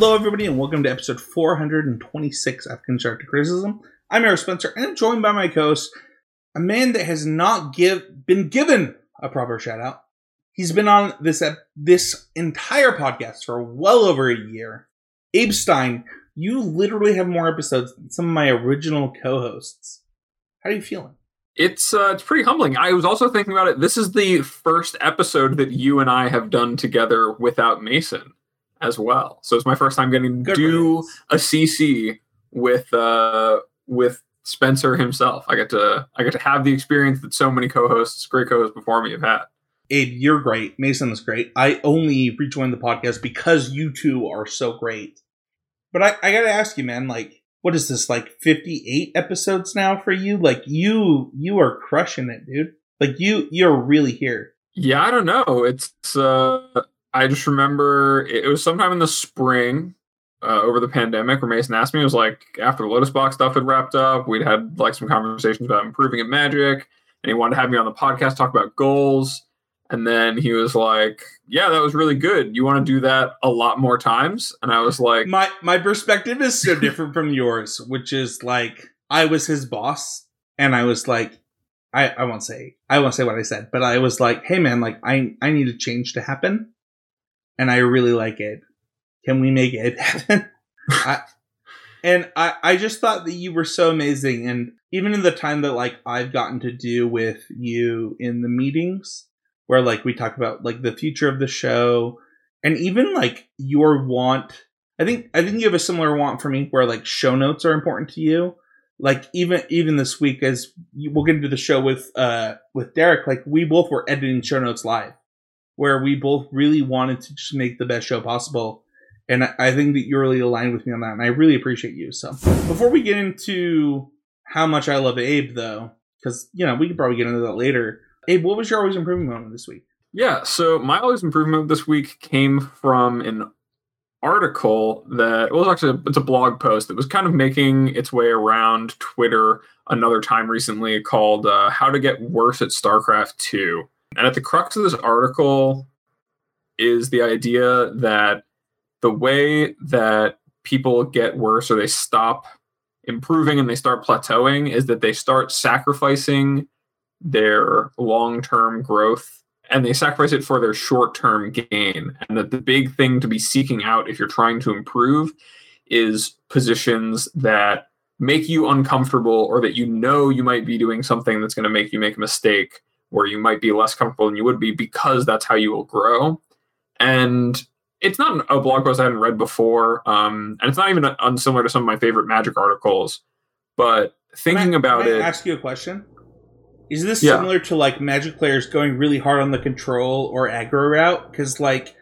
Hello, everybody, and welcome to episode 426 of Constructive Criticism. I'm Eric Spencer, and I'm joined by my co-host, a man that has not give been given a proper shout out. He's been on this ep- this entire podcast for well over a year. Abe Stein, you literally have more episodes than some of my original co-hosts. How are you feeling? It's uh, it's pretty humbling. I was also thinking about it. This is the first episode that you and I have done together without Mason as well. So it's my first time getting to do a CC with uh with Spencer himself. I get to I get to have the experience that so many co-hosts, great co-hosts before me have had. Abe, you're great. Mason is great. I only rejoined the podcast because you two are so great. But I, I gotta ask you, man, like, what is this, like 58 episodes now for you? Like you you are crushing it, dude. Like you you're really here. Yeah, I don't know. It's uh I just remember it was sometime in the spring uh, over the pandemic where Mason asked me, it was like after the Lotus Box stuff had wrapped up, we'd had like some conversations about improving at Magic, and he wanted to have me on the podcast talk about goals. And then he was like, Yeah, that was really good. You want to do that a lot more times? And I was like, My my perspective is so different from yours, which is like I was his boss and I was like I, I won't say I won't say what I said, but I was like, hey man, like I I need a change to happen and I really like it. Can we make it happen? I, and I, I just thought that you were so amazing and even in the time that like I've gotten to do with you in the meetings where like we talk about like the future of the show and even like your want I think I think you have a similar want for me where like show notes are important to you. Like even even this week as you, we'll get into the show with uh with Derek, like we both were editing show notes live, where we both really wanted to just make the best show possible. And I, think that you're really aligned with me on that, and I really appreciate you. So before we get into how much I love Abe, though, because you know we could probably get into that later. Abe, what was your always improving moment this week? Yeah, so my always improvement this week came from an article that well, was actually it's a blog post that was kind of making its way around Twitter another time recently called uh, "How to Get Worse at StarCraft 2." And at the crux of this article is the idea that the way that people get worse or they stop improving and they start plateauing is that they start sacrificing their long-term growth and they sacrifice it for their short-term gain. And that the big thing to be seeking out if you're trying to improve is positions that make you uncomfortable or that you know you might be doing something that's going to make you make a mistake where you might be less comfortable than you would be because that's how you will grow and it's not a blog post i hadn't read before um, and it's not even unsimilar to some of my favorite magic articles but thinking Can I- about can I it ask you a question. Is this Yeah. similar to like Magic players going really hard on the control or aggro route? Because like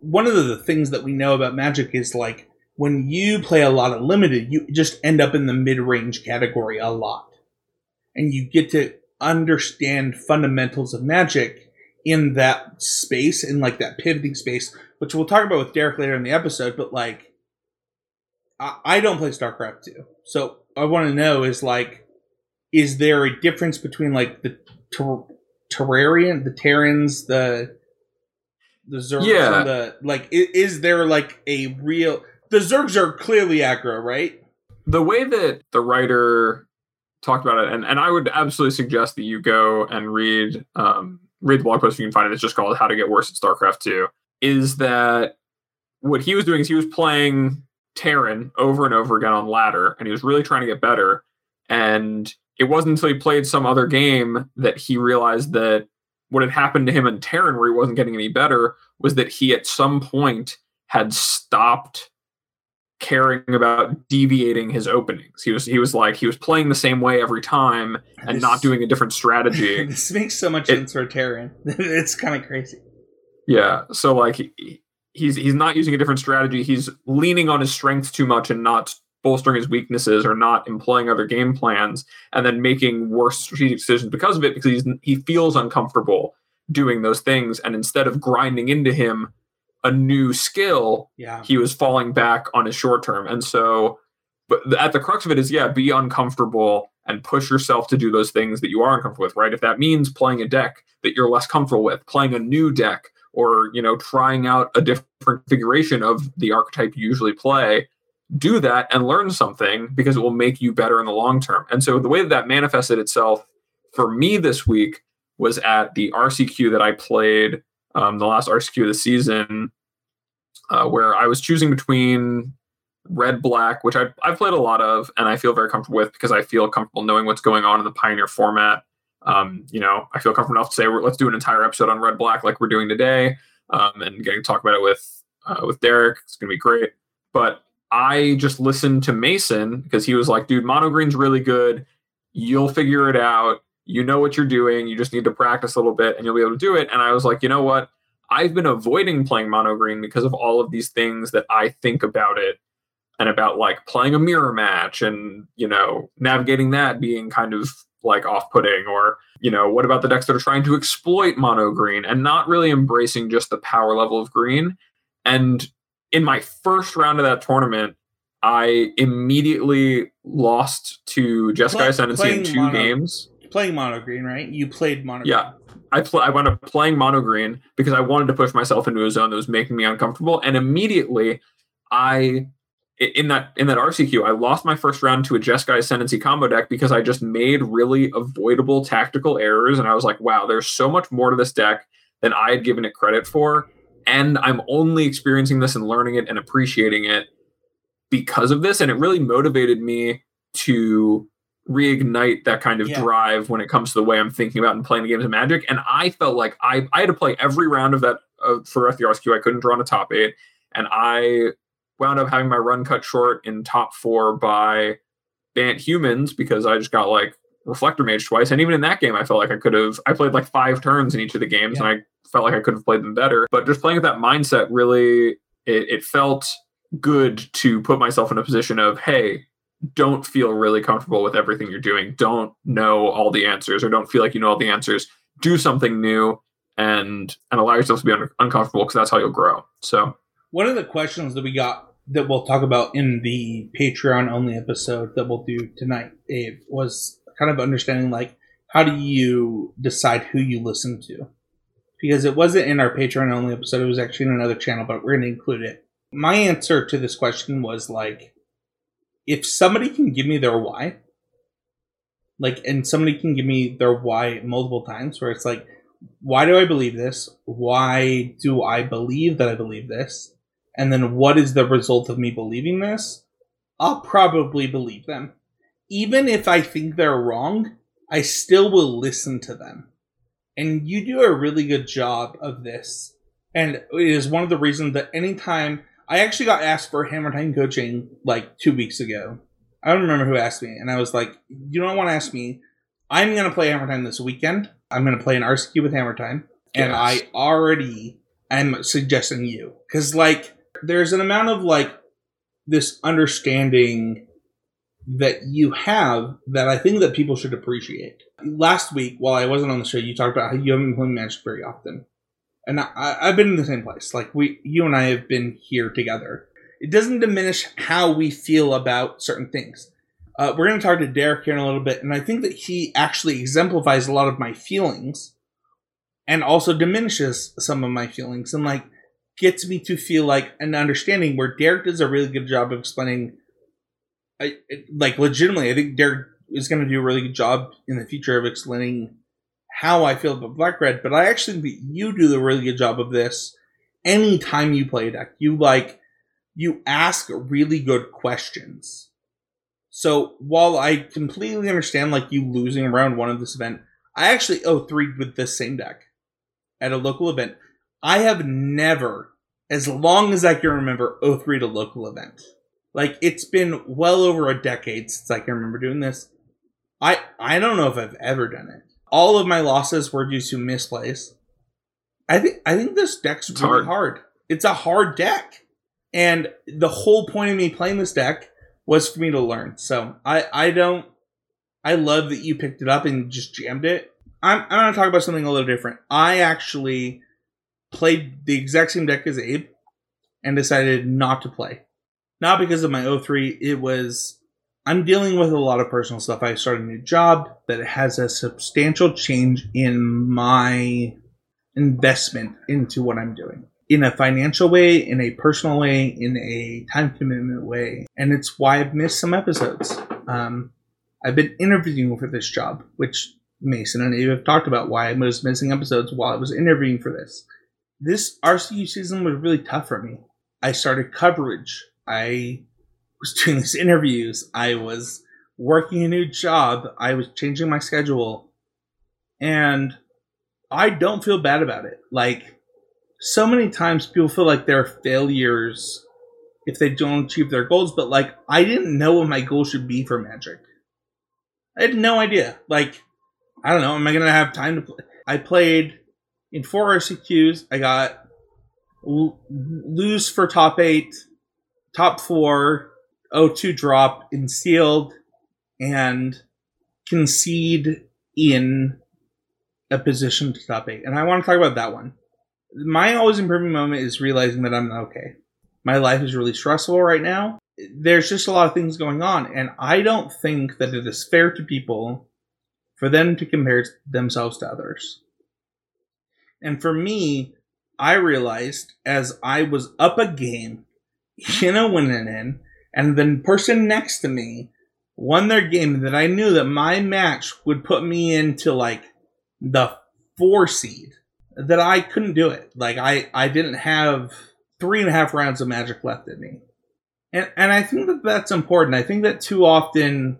one of the things that we know about Magic is like when you play a lot of limited, you just end up in the mid range category a lot, and you get to understand fundamentals of Magic in that space, in like that pivoting space, which we'll talk about with Derek later in the episode. But like, I, I don't play StarCraft two, so I want to know is like is there a difference between like the ter- Terrarian, the Terrans, the the Zergs, Yeah. and the like? i- Is there like a real? The Zergs are clearly aggro, right? the way that the writer talked about it, and, and I would absolutely suggest that you go and read um, read the blog post if you can find it. It's just called "How to Get Worse at StarCraft 2." Is that what he was doing? Is he was playing Terran over and over again on ladder, and he was really trying to get better. And it wasn't until he played some other game that he realized that what had happened to him in Terran, where he wasn't getting any better, was that he at some point had stopped caring about deviating his openings. He was he was like he was playing the same way every time and This- not doing a different strategy. this makes so much It- sense for Terran. it's kind of crazy. yeah, so like he, he's he's not using a different strategy. He's leaning on his strengths too much and not bolstering his weaknesses or not employing other game plans and then making worse strategic decisions because of it because he's, he feels uncomfortable doing those things and instead of grinding into him a new skill Yeah. he was falling back on his short term. And so, but at the crux of it is, yeah, be uncomfortable and push yourself to do those things that you are uncomfortable with, right? If that means playing a deck that you're less comfortable with, playing a new deck or you know trying out a different configuration of the archetype you usually play do that and learn something because it will make you better in the long term and so the way that that manifested itself for me this week was at the rcq that i played um, the last rcq of the season uh, where i was choosing between red black which I, i've played a lot of and i feel very comfortable with because i feel comfortable knowing what's going on in the pioneer format um, you know, I feel comfortable enough to say let's do an entire episode on Red Black like we're doing today, um, and getting to talk about it with uh, with Derek. It's gonna be great. But I just listened to Mason because he was like, "Dude, mono green's really good. You'll figure it out. You know what you're doing. You just need to practice a little bit, and you'll be able to do it." And I was like, "You know what? I've been avoiding playing mono green because of all of these things that I think about it." And about like playing a mirror match and, you know, navigating that being kind of like off-putting or you know what about the decks that are trying to exploit mono green and not really embracing just the power level of green and in my first round of that tournament i immediately lost to Jeskai Play, Ascendancy in two mono, games playing mono green right you played mono yeah I, pl- I wound up playing mono green because I wanted to push myself into a zone that was making me uncomfortable. And immediately I in that in that RCQ, I lost my first round to a Jeskai Ascendancy combo deck because I just made really avoidable tactical errors, and I was like, "Wow, there's so much more to this deck than I had given it credit for." And I'm only experiencing this and learning it and appreciating it because of this, and it really motivated me to reignite that kind of yeah. drive when it comes to the way I'm thinking about and playing the games of Magic. And I felt like I I had to play every round of that uh, for the RCQ. I couldn't draw on a top eight, and I wound up having my run cut short in top four by Bant Humans because I just got like Reflector Mage twice. And even in that game, I felt like I could have, I played like five turns in each of the games yeah. and I felt like I could have played them better. But just playing with that mindset really, it, it felt good to put myself in a position of, hey, don't feel really comfortable with everything you're doing. Don't know all the answers or don't feel like you know all the answers. Do something new and and allow yourself to be un- uncomfortable because that's how you'll grow. So one of the questions that we got that we'll talk about in the Patreon only episode that we'll do tonight, Abe, was kind of understanding like how do you decide who you listen to? Because it wasn't in our Patreon only episode, it was actually in another channel, but we're going to include it. My answer to this question was like, if somebody can give me their why, like, and somebody can give me their why multiple times, where it's like, why do I believe this? Why do I believe that I believe this? and then what is the result of me believing this, I'll probably believe them. Even if I think they're wrong, I still will listen to them. And you do a really good job of this. And it is one of the reasons that anytime I actually got asked for hammer time coaching like two weeks ago. I don't remember who asked me, and I was like, "You don't want to ask me. I'm going to play Hammer Time this weekend. I'm going to play an RCQ with Hammer Time, and. I already am suggesting you because like there's an amount of like this understanding that you have that I think that people should appreciate. Last week, while I wasn't on the show, you talked about how you haven't been playing Magic very often, and I, have been in the same place. Like we, you and I have been here together. It doesn't diminish how we feel about certain things. Uh, we're going to talk to Derek here in a little bit, and I think that he actually exemplifies a lot of my feelings, and also diminishes some of my feelings. And like gets me to feel like an understanding where Derek does a really good job of explaining. I, like legitimately, I think Derek is going to do a really good job in the future of explaining how I feel about Black Red. But I actually think you do a really good job of this. Anytime you play a deck, you like you ask really good questions. So while I completely understand like you losing round one of this event, I actually owe three with this same deck at a local event. I have never, as long as I can remember, 03 to local event. Like it's been well over a decade since I can remember doing this. I I don't know if I've ever done it. All of my losses were due to misplays. I think I think this deck's it's really hard. hard. It's a hard deck. And the whole point of me playing this deck was for me to learn. So I I don't I love that you picked it up and just jammed it. I'm I'm gonna talk about something a little different. I actually played the exact same deck as Abe and decided not to play. Not because of my 03, it was I'm dealing with a lot of personal stuff. I started a new job that has a substantial change in my investment into what I'm doing in a financial way, in a personal way, in a time commitment way. And it's why I've missed some episodes. Um, I've been interviewing for this job, which Mason and you have talked about why I was missing episodes while I was interviewing for this. This RCQ season was really tough for me. I started coverage. I was doing these interviews. I was working a new job. I was changing my schedule. And I don't feel bad about it. Like, so many times people feel like they're failures if they don't achieve their goals, but like, I didn't know what my goal should be for Magic. I had no idea. Like, I don't know. Am I going to have time to play? I played in four RCQs. I got lose for top eight, top four, O2 drop in sealed, and concede in a position to top eight. And I want to talk about that one. My always improving moment is realizing that I'm not okay. My life is really stressful right now. There's just a lot of things going on, and I don't think that it is fair to people for them to compare themselves to others. And for me, I realized as I was up a game in a winning in, and the person next to me won their game that I knew that my match would put me into like the four seed that I couldn't do it. Like I, I didn't have three and a half rounds of magic left in me. And, and I think that that's important. I think that too often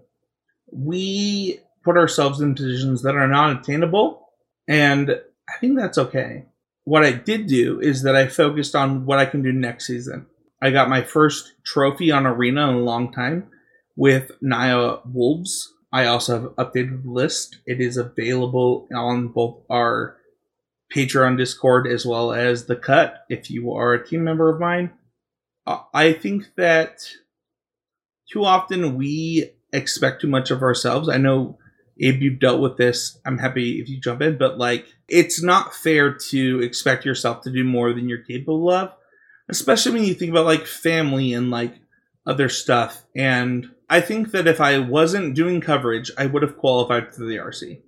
we put ourselves in positions that are not attainable. And I think that's okay. What I did do is that I focused on what I can do next season. I got my first trophy on Arena in a long time with Naya Wolves. I also have updated the list. It is available on both our Patreon Discord as well as the cut if you are a team member of mine. Uh, I think that too often we expect too much of ourselves. I know Abe, you've dealt with this. I'm happy if you jump in, but like, it's not fair to expect yourself to do more than you're capable of, especially when you think about like family and like other stuff. And I think that if I wasn't doing coverage, I would have qualified for the RC.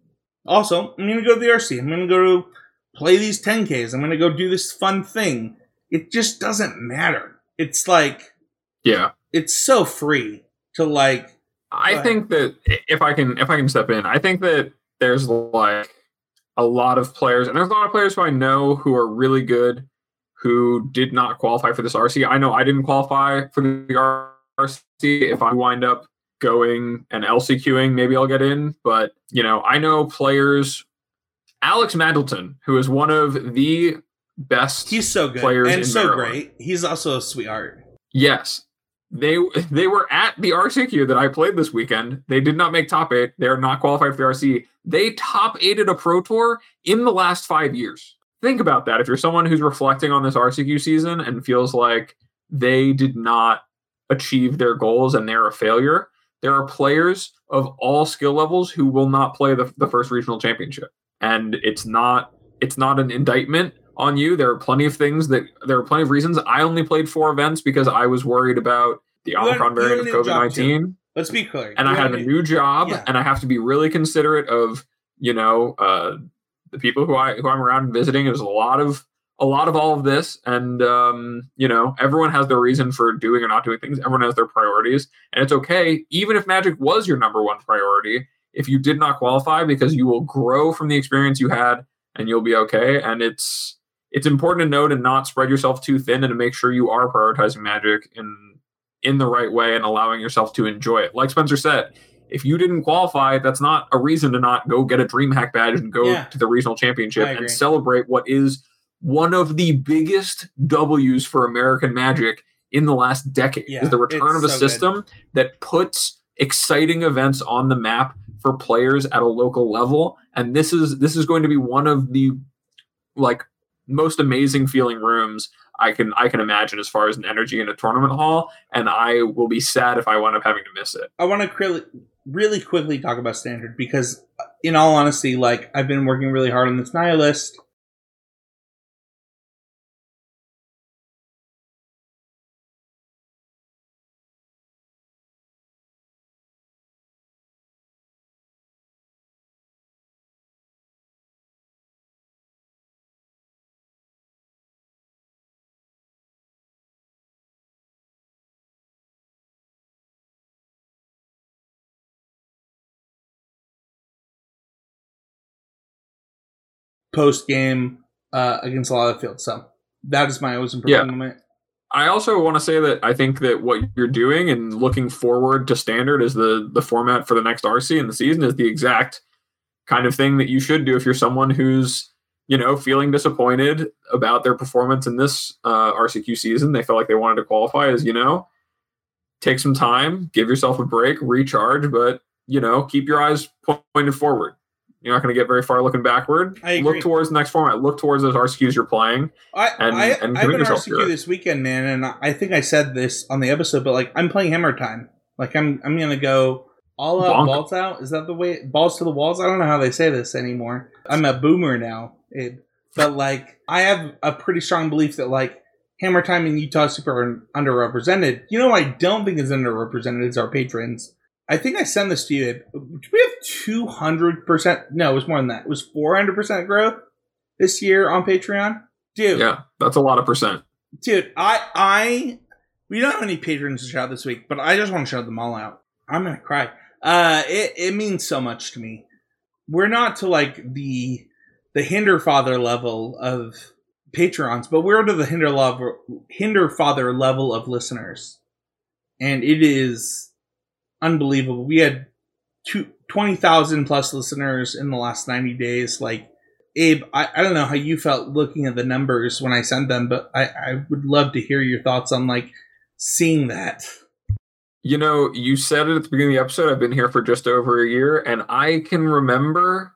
Also, I'm going to go to the RC. I'm going to go to play these 10Ks. I'm going to go do this fun thing. It just doesn't matter. It's like, yeah, it's so free to like I think that if I can if I can step in, I think that there's like a lot of players, and there's a lot of players who I know who are really good who did not qualify for this RC. I know I didn't qualify for the RC. If I wind up going and LCQing, maybe I'll get in. But you know, I know players. Alex Maddleton, who is one of the best, he's so good players and so Maryland. great. He's also a sweetheart. Yes, they they were at the RCQ that I played this weekend. They did not make top eight. They are not qualified for the RC. They top eighted a pro tour in the last five years. Think about that. If you're someone who's reflecting on this RCQ season and feels like they did not achieve their goals and they're a failure, there are players of all skill levels who will not play the, the first regional championship. And it's not it's not an indictment on you. There are plenty of things that there are plenty of reasons. I only played four events because I was worried about the Omicron variant of COVID nineteen. Let's be clear. And I have a new job, yeah. and I have to be really considerate of you know uh, the people who I who I'm around visiting. There's a lot of a lot of all of this, and um, you know everyone has their reason for doing or not doing things. Everyone has their priorities, and it's okay even if Magic was your number one priority. If you did not qualify, because you will grow from the experience you had, and you'll be okay. And it's it's important to know and not spread yourself too thin and to make sure you are prioritizing magic in in the right way and allowing yourself to enjoy it. Like Spencer said, if you didn't qualify, that's not a reason to not go get a DreamHack badge and go Yeah. to the regional championship and celebrate what is one of the biggest W's for American Magic in the last decade. Yeah, is the return of a so good. system that puts exciting events on the map for players at a local level and this is this is going to be one of the like most amazing feeling rooms I can I can imagine as far as an energy in a tournament hall, and I will be sad if I wind up having to miss it. I want to really, quickly talk about standard because, in all honesty, like I've been working really hard on this nihilist. Post game uh, against a lot of the field. So that is my always improvement Yeah. moment. I also want to say that I think that what you're doing and looking forward to standard as the the format for the next RC in the season is the exact kind of thing that you should do if you're someone who's you know feeling disappointed about their performance in this uh, RCQ season. They felt like they wanted to qualify, as you know. Take some time, give yourself a break, recharge, but you know keep your eyes pointed forward. You're not going to get very far looking backward. Look towards the next format. Look towards those RCQs you're playing. I, And- I, and I've been RCQ this weekend, man, and I think I said this on the episode, but like I'm playing Hammer Time. Like I'm I'm gonna go all out, Bonk. balls out. Is that the way? Balls to the walls. I don't know how they say this anymore. I'm a boomer now, Abe. But like I have a pretty strong belief that like Hammer Time and Utah Super are underrepresented. You know, I don't think is underrepresented is our patrons. I think I sent this to you. Do we have two hundred percent? No, it was more than that. It was four hundred percent growth this year on Patreon, dude. Yeah, that's a lot of percent. Dude, I I we don't have any patrons to shout this week, but I just want to shout them all out. I'm gonna cry. Uh it, it means so much to me. We're not to like the the hinder father level of patrons, but we're to the hinder level hinder father level of listeners. And it is unbelievable. We had two, 20,000 plus listeners in the last 90 days. Like, Abe, I, I don't know how you felt looking at the numbers when I sent them, but I, I would love to hear your thoughts on like seeing that. You know, you said it at the beginning of the episode. I've been here for just over a year, and I can remember.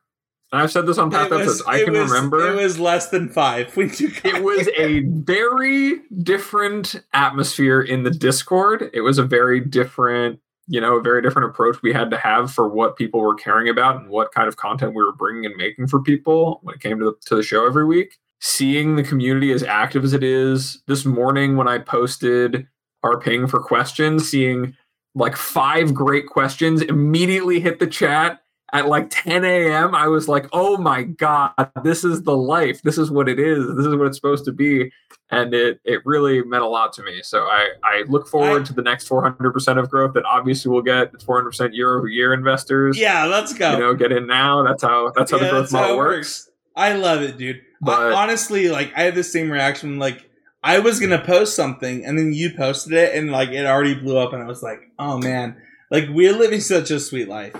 And I've said this on past was- episodes. I can was- remember it was less than five. When you it was a very different atmosphere in the Discord. It was a very different, you know, a very different approach we had to have for what people were caring about and what kind of content we were bringing and making for people when it came to the, to the show every week. Seeing the community as active as it is this morning when I posted our ping for questions, seeing like five great questions immediately hit the chat at like 10 a.m. I was like, oh my God, this is the life. This is what it is. This is what it's supposed to be. And it it really meant a lot to me. So I, I look forward I- to the next 400% of growth that obviously we'll get 400% year over year investors. yeah, let's go. You know, get in now. That's how that's how Yeah, the growth model it works. I love it, dude. But- I, honestly, like I had the same reaction. Like I was gonna post something, and then you posted it, and like it already blew up, and I was like, oh man, like we're living such a sweet life.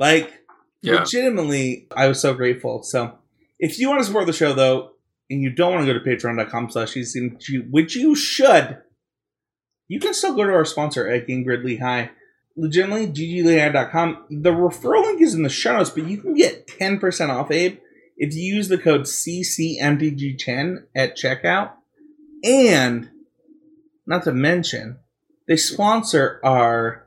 Like Yeah. legitimately, I was so grateful. So if you want to support the show though, and you don't want to go to patreon.com slash which you should, you can still go to our sponsor at Game Grid Lehi. Legitimately, gglehi.com. The referral link is in the show notes, but you can get 10% off, Abe, if you use the code CCMTG10 at checkout. And, not to mention, they sponsor our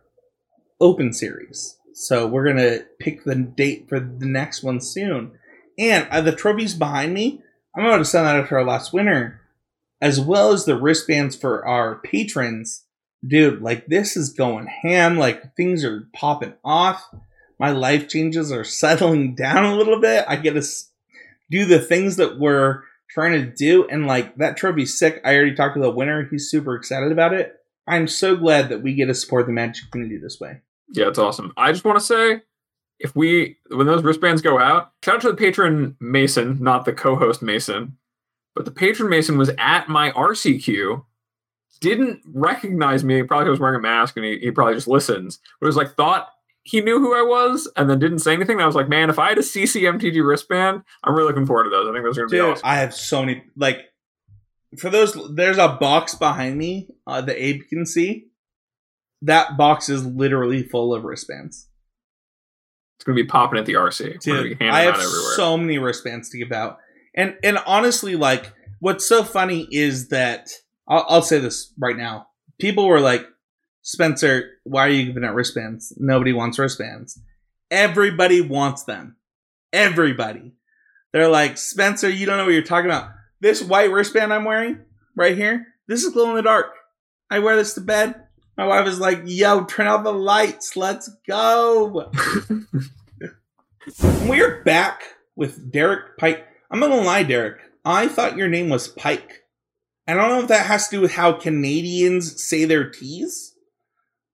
open series. So we're to pick the date for the next one soon. And uh, the trophies behind me, I'm about to send that out to our last winner, as well as the wristbands for our patrons. Dude, like this is going ham. Like things are popping off. My life changes are settling down a little bit. I get to do the things that we're trying to do. And like that trophy's sick. I already talked to the winner. He's super excited about it. I'm so glad that we get to support the Magic community this way. Yeah, it's awesome. I just want to say, if we when those wristbands go out, shout out to the patron Mason, not the co-host Mason, but the patron Mason was at my RCQ, didn't recognize me, probably was wearing a mask and he, he probably just listens, but it was like thought he knew who I was and then didn't say anything. And I was like, man, if I had a CCMTG wristband, I'm really looking forward to those. I think those are gonna be awesome. I have so many like for those there's a box behind me uh, that Abe can see. That box is literally full of wristbands. It's gonna be popping at the RC. We're gonna be Dude, I have out everywhere. so many wristbands to give out. And and honestly, like what's so funny is that I'll, I'll say this right now. People were like, Spencer, why are you giving out wristbands? Nobody wants wristbands. Everybody wants them. Everybody. They're like, Spencer, you don't know what you're talking about. This white wristband I'm wearing right here, this is glow in the dark. I wear this to bed. My wife is like, yo, turn out the lights. Let's go. We're back with Derek Pike. I'm not gonna lie, Derek. I thought your name was Pike. I don't know if that has to do with how Canadians say their T's.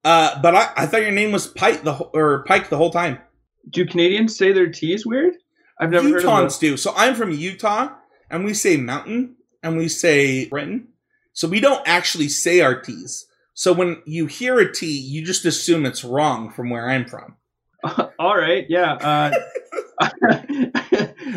Uh, but I, I thought your name was Pike the whole- or Pike the whole time. Do Canadians say their T's weird? I've never heard of Utahns do. So I'm from Utah, and we say mountain and we say Britain. So we don't actually say our T's. So when you hear a T, you just assume it's wrong from where I'm from. All right, yeah. Uh,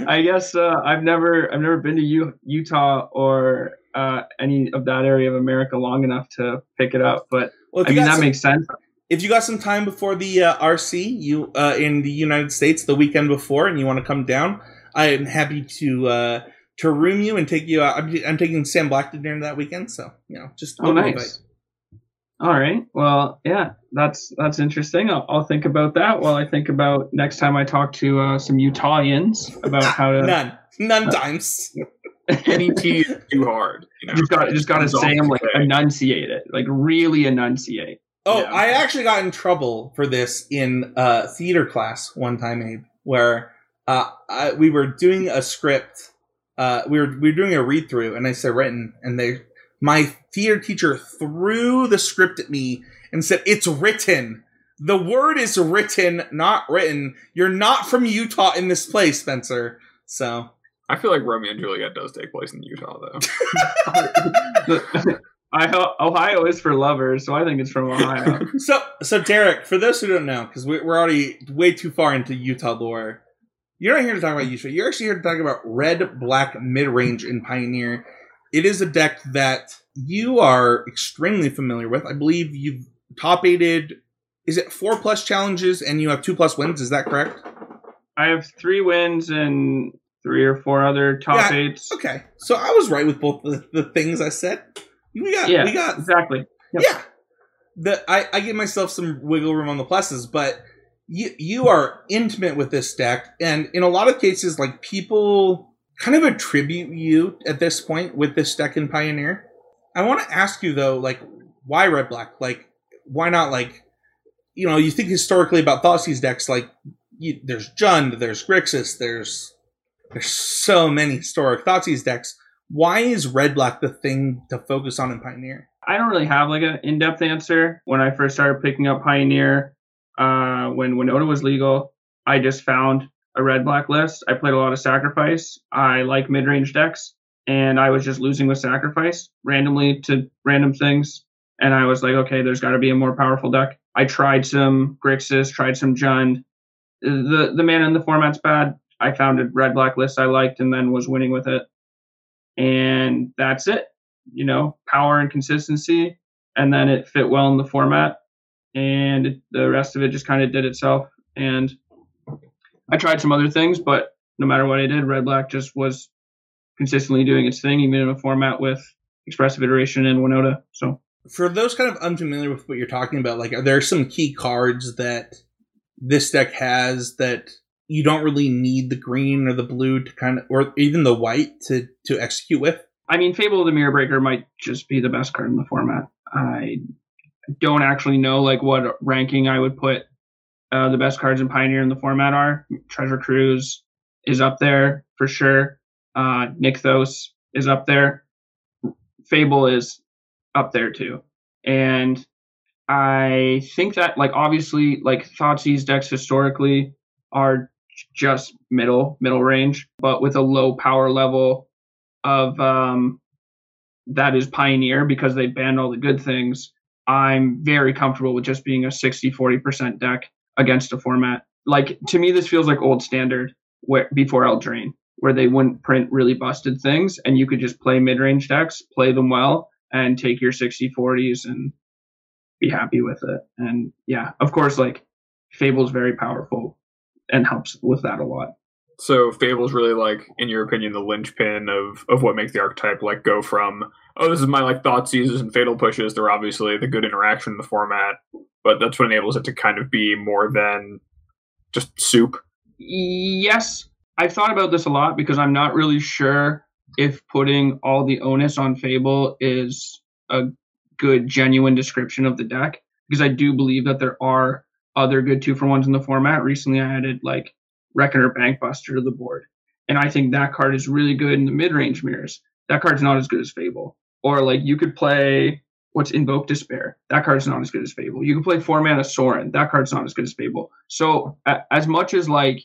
I guess uh, I've never I've never been to U- Utah or uh, any of that area of America long enough to pick it up, but Well, I mean that some- makes sense. if you got some time before the uh, RC, you uh, in the United States the weekend before, and you want to come down, I am happy to uh, to room you and take you out. I'm, I'm taking Sam Black to dinner that weekend, so you know, just Oh, nice. invite. All right. Well, yeah, that's that's interesting. I'll, I'll think about that while I think about next time I talk to uh, some Utahnians about how to. None, none times. Any T is too hard. You know? just got just got to say them like enunciate it, like really enunciate. Oh, Yeah. I actually got in trouble for this in uh, theater class one time, Abe, where uh, I, we were doing a script. Uh, we were we were doing a read through, and I said written, and they my theater teacher threw the script at me and said, "It's written. The word is written, not written. You're not from Utah in this place, Spencer." So I feel like Romeo and Juliet does take place in Utah, though. I, Ohio is for lovers, so I think it's from Ohio. So, so Derek, for those who don't know, because we're already way too far into Utah lore, you're not here to talk about Utah. You're actually here to talk about red, black, mid range in Pioneer. It is a deck that you are extremely familiar with. I believe you've top eighted. Is it four plus challenges and you have two plus wins? Is that correct? I have three wins and three or four other top Yeah, eights. Okay, so I was right with both the, the things I said. We got, Yeah, we got exactly. Yep. Yeah. The I, I give myself some wiggle room on the pluses, but you you are intimate with this deck, and in a lot of cases, like people kind of attribute you at this point with this deck in Pioneer. I want to ask you though, like, why red black? Like, why not like, you know, you think historically about Thoughtseize decks, like, you, there's Jund, there's Grixis, there's there's so many historic Thoughtseize decks. Why is red black the thing to focus on in Pioneer? I don't really have like an in-depth answer. When I first started picking up Pioneer, uh, when Winota was legal, I just found a red black list. I played a lot of Sacrifice. I like mid-range decks, and I was just losing with Sacrifice randomly to random things. And I was like, okay, there's got to be a more powerful deck. I tried some Grixis, tried some Jund. The the mana in the format's bad. I found a red black list I liked, and then was winning with it. And that's it you know, power and consistency, and then it fit well in the format, and the rest of it just kind of did itself. And I tried some other things, but no matter what I did, Red Black just was consistently doing its thing, even in a format with expressive iteration and Winota. So for those kind of unfamiliar with what you're talking about, like are there some key cards that this deck has that you don't really need the green or the blue to kind of, or even the white to to execute with? I mean, Fable of the Mirror Breaker might just be the best card in the format. I don't actually know like what ranking I would put uh, the best cards in Pioneer in the format are. Treasure Cruise is up there for sure. Uh, Nykthos is up there. Fable is up there too. And I think that like obviously like Thoughtseize decks historically are just middle middle range, but with a low power level of um, that is Pioneer because they banned all the good things. I'm very comfortable with just being a 60 40% deck against a format. Like to me, this feels like old standard where before Eldraine, where they wouldn't print really busted things and you could just play mid range decks, play them well, and take your 60 40s and be happy with it. And yeah, of course, like Fable's very powerful and helps with that a lot. So Fable's really like, in your opinion, the linchpin of of what makes the archetype like go from oh this is my like thought seizes and fatal pushes. They're obviously the good interaction in the format, but that's what enables it to kind of be more than just soup. Yes, I've thought about this a lot because I'm not really sure if putting all the onus on Fable is a good, genuine description of the deck. Because I do believe that there are other good two for ones in the format. Recently, I added like Reckoner Bankbuster to the board, and I think that card is really good in the mid range mirrors. That card's not as good as Fable. Or like you could play what's Invoke Despair. That card's not as good as Fable. You can play four mana Sorin. That card's not as good as Fable. So as much as like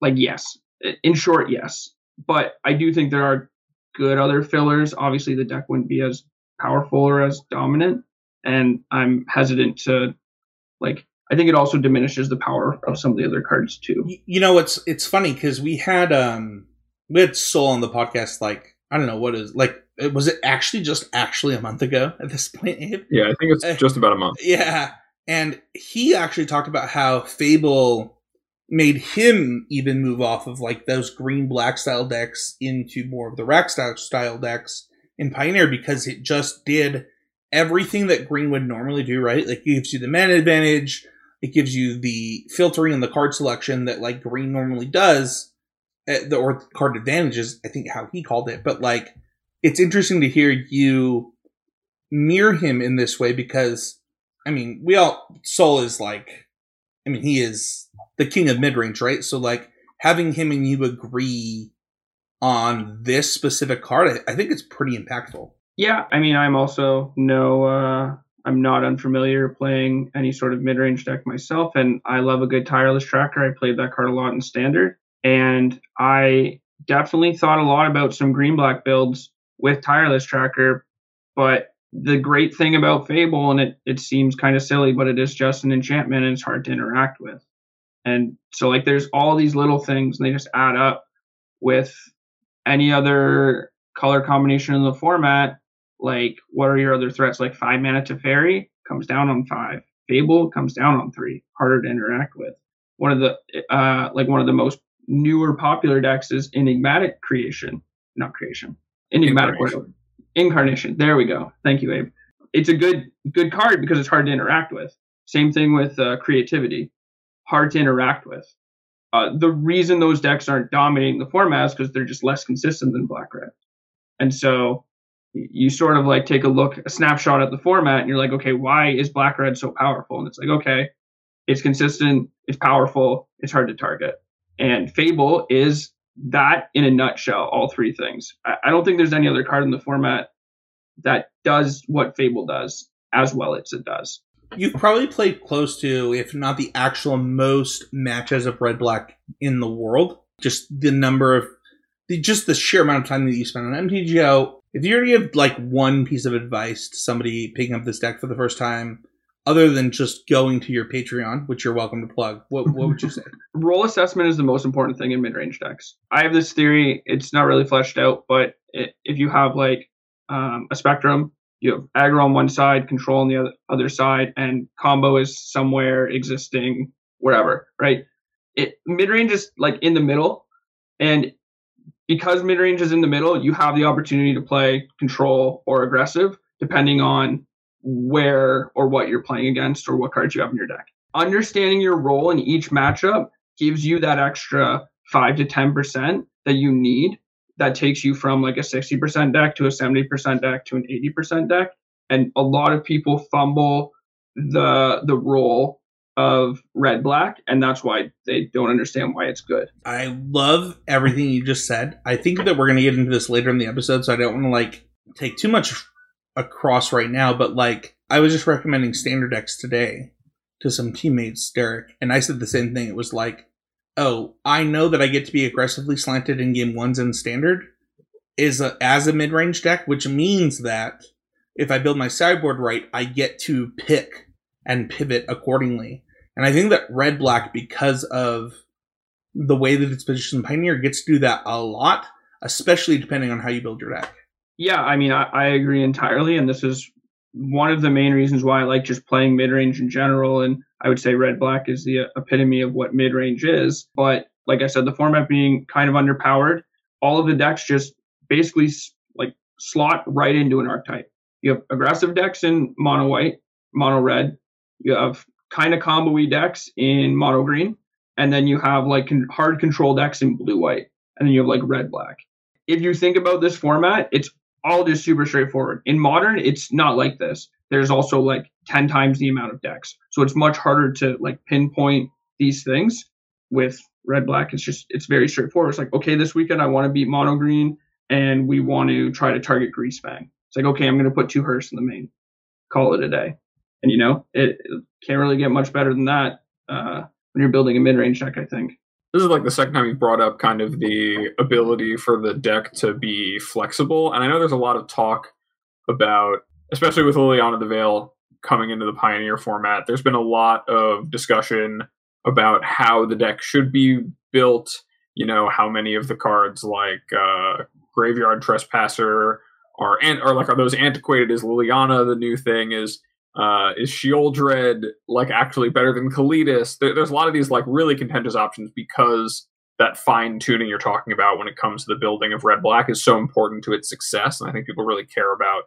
like yes, in short, yes. But I do think there are good other fillers. Obviously, the deck wouldn't be as powerful or as dominant, and I'm hesitant to like. I think it also diminishes the power of some of the other cards too. You know, it's it's funny because we had um we had Soul on the podcast like I don't know what is like was it actually just actually a month ago at this point, Abe? Yeah, I think it's Uh, just about a month. Yeah, and he actually talked about how Fable made him even move off of like those green black style decks into more of the rack style style decks in Pioneer because it just did everything that green would normally do, right? Like it gives you the mana advantage, it gives you the filtering and the card selection that like green normally does, uh, the or card advantages. I think how he called it, but like it's interesting to hear you mirror him in this way because I mean we all Soul is like I mean he is the king of mid range, right? So like having him and you agree on this specific card, I, I think it's pretty impactful. Yeah, I mean, I'm also no, uh, I'm not unfamiliar playing any sort of mid range deck myself, and I love a good tireless tracker. I played that card a lot in standard, and I definitely thought a lot about some green black builds with tireless tracker. But the great thing about Fable, and it, it seems kind of silly, but it is just an enchantment and it's hard to interact with. And so, like, there's all these little things, and they just add up with any other color combination in the format. Like what are your other threats? Like five mana Teferi comes down on five. Fable comes down on three. Harder to interact with. One of the uh like one of the most newer popular decks is enigmatic creation. Not creation enigmatic Incarnation. incarnation. There we go. Thank you abe. It's a good good card because it's hard to interact with. Same thing with uh, creativity. Hard to interact with. Uh, the reason those decks aren't dominating the format is because they're just less consistent than black red. And so you sort of like take a look, a snapshot at the format, and you're like, okay, why is black red so powerful? And it's like, okay, it's consistent, it's powerful, it's hard to target. And Fable is that in a nutshell, all three things. I, don't think there's any other card in the format that does what Fable does as well as it does. You've probably played close to, if not the actual most matches of red black in the world. Just the number of, the, just the sheer amount of time that you spend on MTGO. If you were to give like one piece of advice to somebody picking up this deck for the first time, other than just going to your Patreon, which you're welcome to plug, what what would you say? Role assessment is the most important thing in mid-range decks. I have this theory; it's not really fleshed out, but it, if you have like um, a spectrum, you have aggro on one side, control on the other, other side, and combo is somewhere existing wherever, right? It mid-range is like in the middle, and because mid-range is in the middle, you have the opportunity to play control or aggressive, depending on where or what you're playing against or what cards you have in your deck. Understanding your role in each matchup gives you that extra five to ten percent that you need. That takes you from like a sixty percent deck to a seventy percent deck to an eighty percent deck. And a lot of people fumble the the role of red black, and that's why they don't understand why it's good. I love everything you just said. I think that we're going to get into this later in the episode, so I don't want to like take too much across right now. But like, I was just recommending standard decks today to some teammates, Derek, and I said the same thing. It was like, oh, I know that I get to be aggressively slanted in game ones in standard is a, as a mid range deck, which means that if I build my sideboard right, I get to pick and pivot accordingly. And I think that red black, because of the way that it's positioned Pioneer, gets to do that a lot, especially depending on how you build your deck. Yeah, I mean, I, I agree entirely, and this is one of the main reasons why I like just playing mid range in general. And I would say red black is the uh, epitome of what mid range is. But like I said, the format being kind of underpowered, all of the decks just basically like slot right into an archetype. You have aggressive decks in mono white, mono red. You have kind of combo decks in mono green, and then you have like con- hard control decks in blue white, and then you have like red black. If you think about this format, it's all just super straightforward. In modern, it's not like this. There's also like 10 times the amount of decks. So it's much harder to like pinpoint these things with red black. It's just it's very straightforward. It's like, okay, this weekend I want to beat mono green and we want to try to target Greasefang. It's like, okay, I'm gonna put two hearse in the main. Call it a day. And you know, it, it can't really get much better than that uh, when you're building a mid range deck, I think. This is like the second time you brought up kind of the ability for the deck to be flexible. And I know there's a lot of talk about, especially with Liliana the Veil coming into the Pioneer format, there's been a lot of discussion about how the deck should be built. You know, how many of the cards like uh, Graveyard Trespasser are, and are like, are those antiquated? Is Liliana the new thing? Is uh, is Sheoldred like actually better than Kalitas? There, there's a lot of these like really contentious options because that fine tuning you're talking about when it comes to the building of red black is so important to its success, and I think people really care about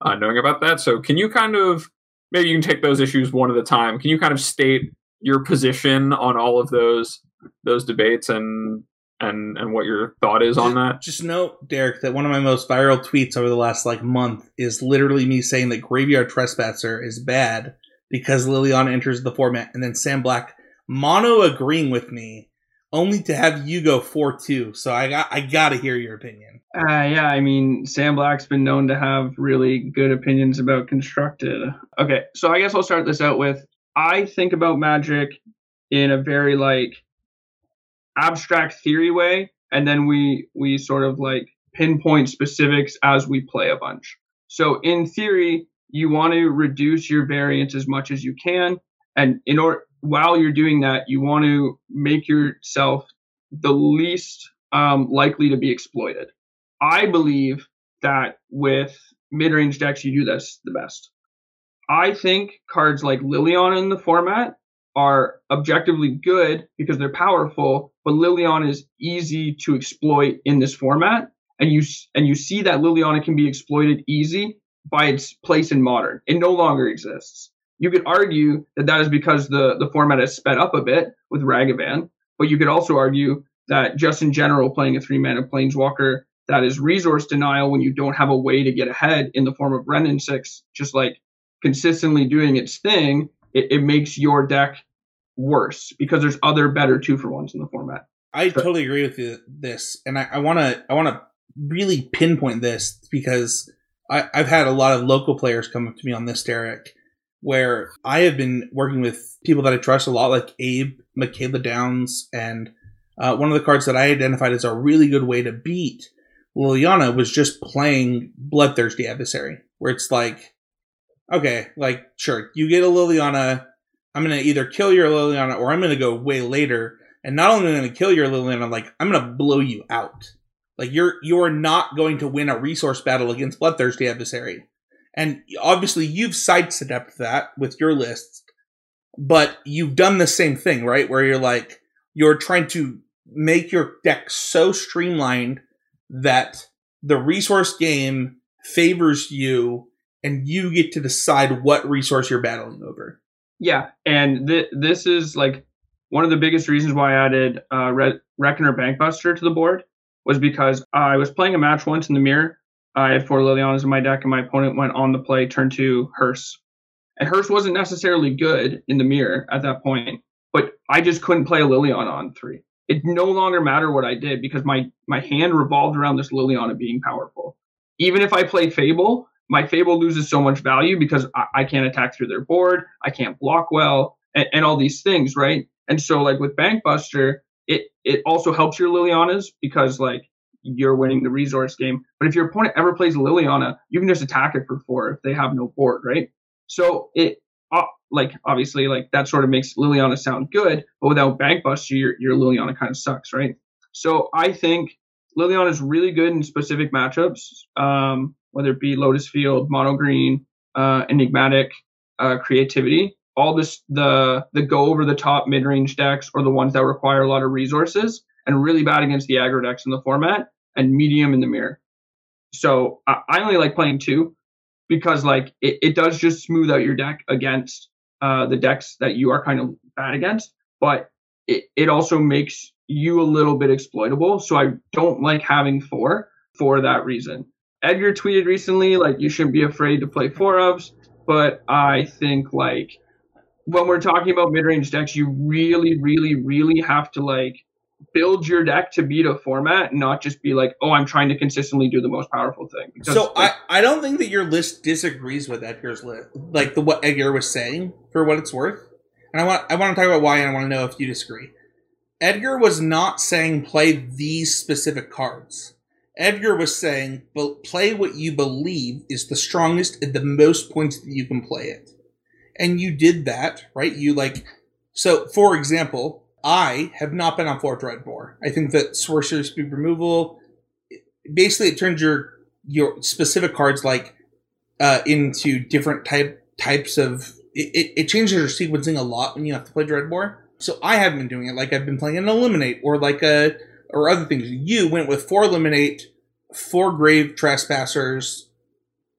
uh, knowing about that. So, can you kind of maybe you can take those issues one at a time? Can you kind of state your position on all of those those debates and and and what your thought is on that. Just note, Derek, that one of my most viral tweets over the last like month is literally me saying that Graveyard Trespasser is bad because Liliana enters the format, and then Sam Black mono agreeing with me, only to have you go four two. So I got I got to hear your opinion. Uh, yeah, I mean Sam Black's been known to have really good opinions about constructed. Okay, so I guess I'll start this out with I think about Magic in a very like abstract theory way, and then we we sort of like pinpoint specifics as we play a bunch. So in theory, you want to reduce your variance as much as you can, and in order while you're doing that, you want to make yourself the least um, likely to be exploited. I believe that with mid-range decks, you do this the best. I think cards like Liliana in the format are objectively good because they're powerful, but Liliana is easy to exploit in this format, and you and you see that Liliana can be exploited easy by its place in modern. It no longer exists. You could argue that that is because the the format has sped up a bit with Ragavan, but you could also argue that just in general, playing a three mana planeswalker that is resource denial when you don't have a way to get ahead in the form of Wrenn and Six, just like consistently doing its thing, it, it makes your deck worse because there's other better two for ones in the format. I but, totally agree with you, this, and I want to I want to really pinpoint this because I, I've had a lot of local players come up to me on this, Derek, where I have been working with people that I trust a lot, like Abe, Michaela Downs, and uh, one of the cards that I identified as a really good way to beat Liliana was just playing Bloodthirsty Adversary, where it's like, okay, like sure, you get a Liliana I'm gonna either kill your Liliana or I'm gonna go way later. And not only am I gonna kill your Liliana, like I'm gonna blow you out. Like you're you're not going to win a resource battle against Bloodthirsty adversary. And obviously you've sidestepped that with your lists, but you've done the same thing, right? Where you're like you're trying to make your deck so streamlined that the resource game favors you and you get to decide what resource you're battling over. Yeah, and th- this is like one of the biggest reasons why I added uh, Re- Reckoner Bankbuster to the board was because I was playing a match once in the mirror. I had four Lilianas in my deck, and my opponent went on the play turn two Hearse. And Hearse wasn't necessarily good in the mirror at that point, but I just couldn't play a Liliana on three. It no longer mattered what I did because my my hand revolved around this Liliana being powerful. Even if I play Fable, my Fable loses so much value because I, I can't attack through their board, I can't block well, and, and, all these things, right? And so, like with Bankbuster, it it also helps your Lilianas because like you're winning the resource game. But if your opponent ever plays Liliana, you can just attack it for four if they have no board, right? So it uh, like obviously like that sort of makes Liliana sound good, but without Bankbuster, your your Liliana kind of sucks, right? So I think Liliana is really good in specific matchups. Um, whether it be Lotus Field, Mono Green, uh, Enigmatic, uh, Creativity. All this the the go over the top mid range decks or the ones that require a lot of resources and really bad against the aggro decks in the format and medium in the mirror. So I, I only like playing two because like it, it does just smooth out your deck against uh, the decks that you are kind of bad against, but it, it also makes you a little bit exploitable. So I don't like having four for that reason. Edgar tweeted recently like you shouldn't be afraid to play four ofs, but I think like when we're talking about mid range decks, you really, really, really have to like build your deck to beat a format, not just be like, oh, I'm trying to consistently do the most powerful thing. Because, so like, I, I don't think that your list disagrees with Edgar's list, like the what Edgar was saying for what it's worth. And I want I want to talk about why, and I want to know if you disagree. Edgar was not saying play these specific cards. Edgar was saying play what you believe is the strongest at the most points that you can play it. And you did that, right? You like, so for example, I have not been on Forge Dreadbore. I think that Sorcery Speed Removal, basically it turns your your specific cards like uh, into different type types of it, it, changes your sequencing a lot when you have to play Dreadbore. So I haven't been doing it like I've been playing an Eliminate or like a or other things. You went with four Eliminate, four Grave Trespassers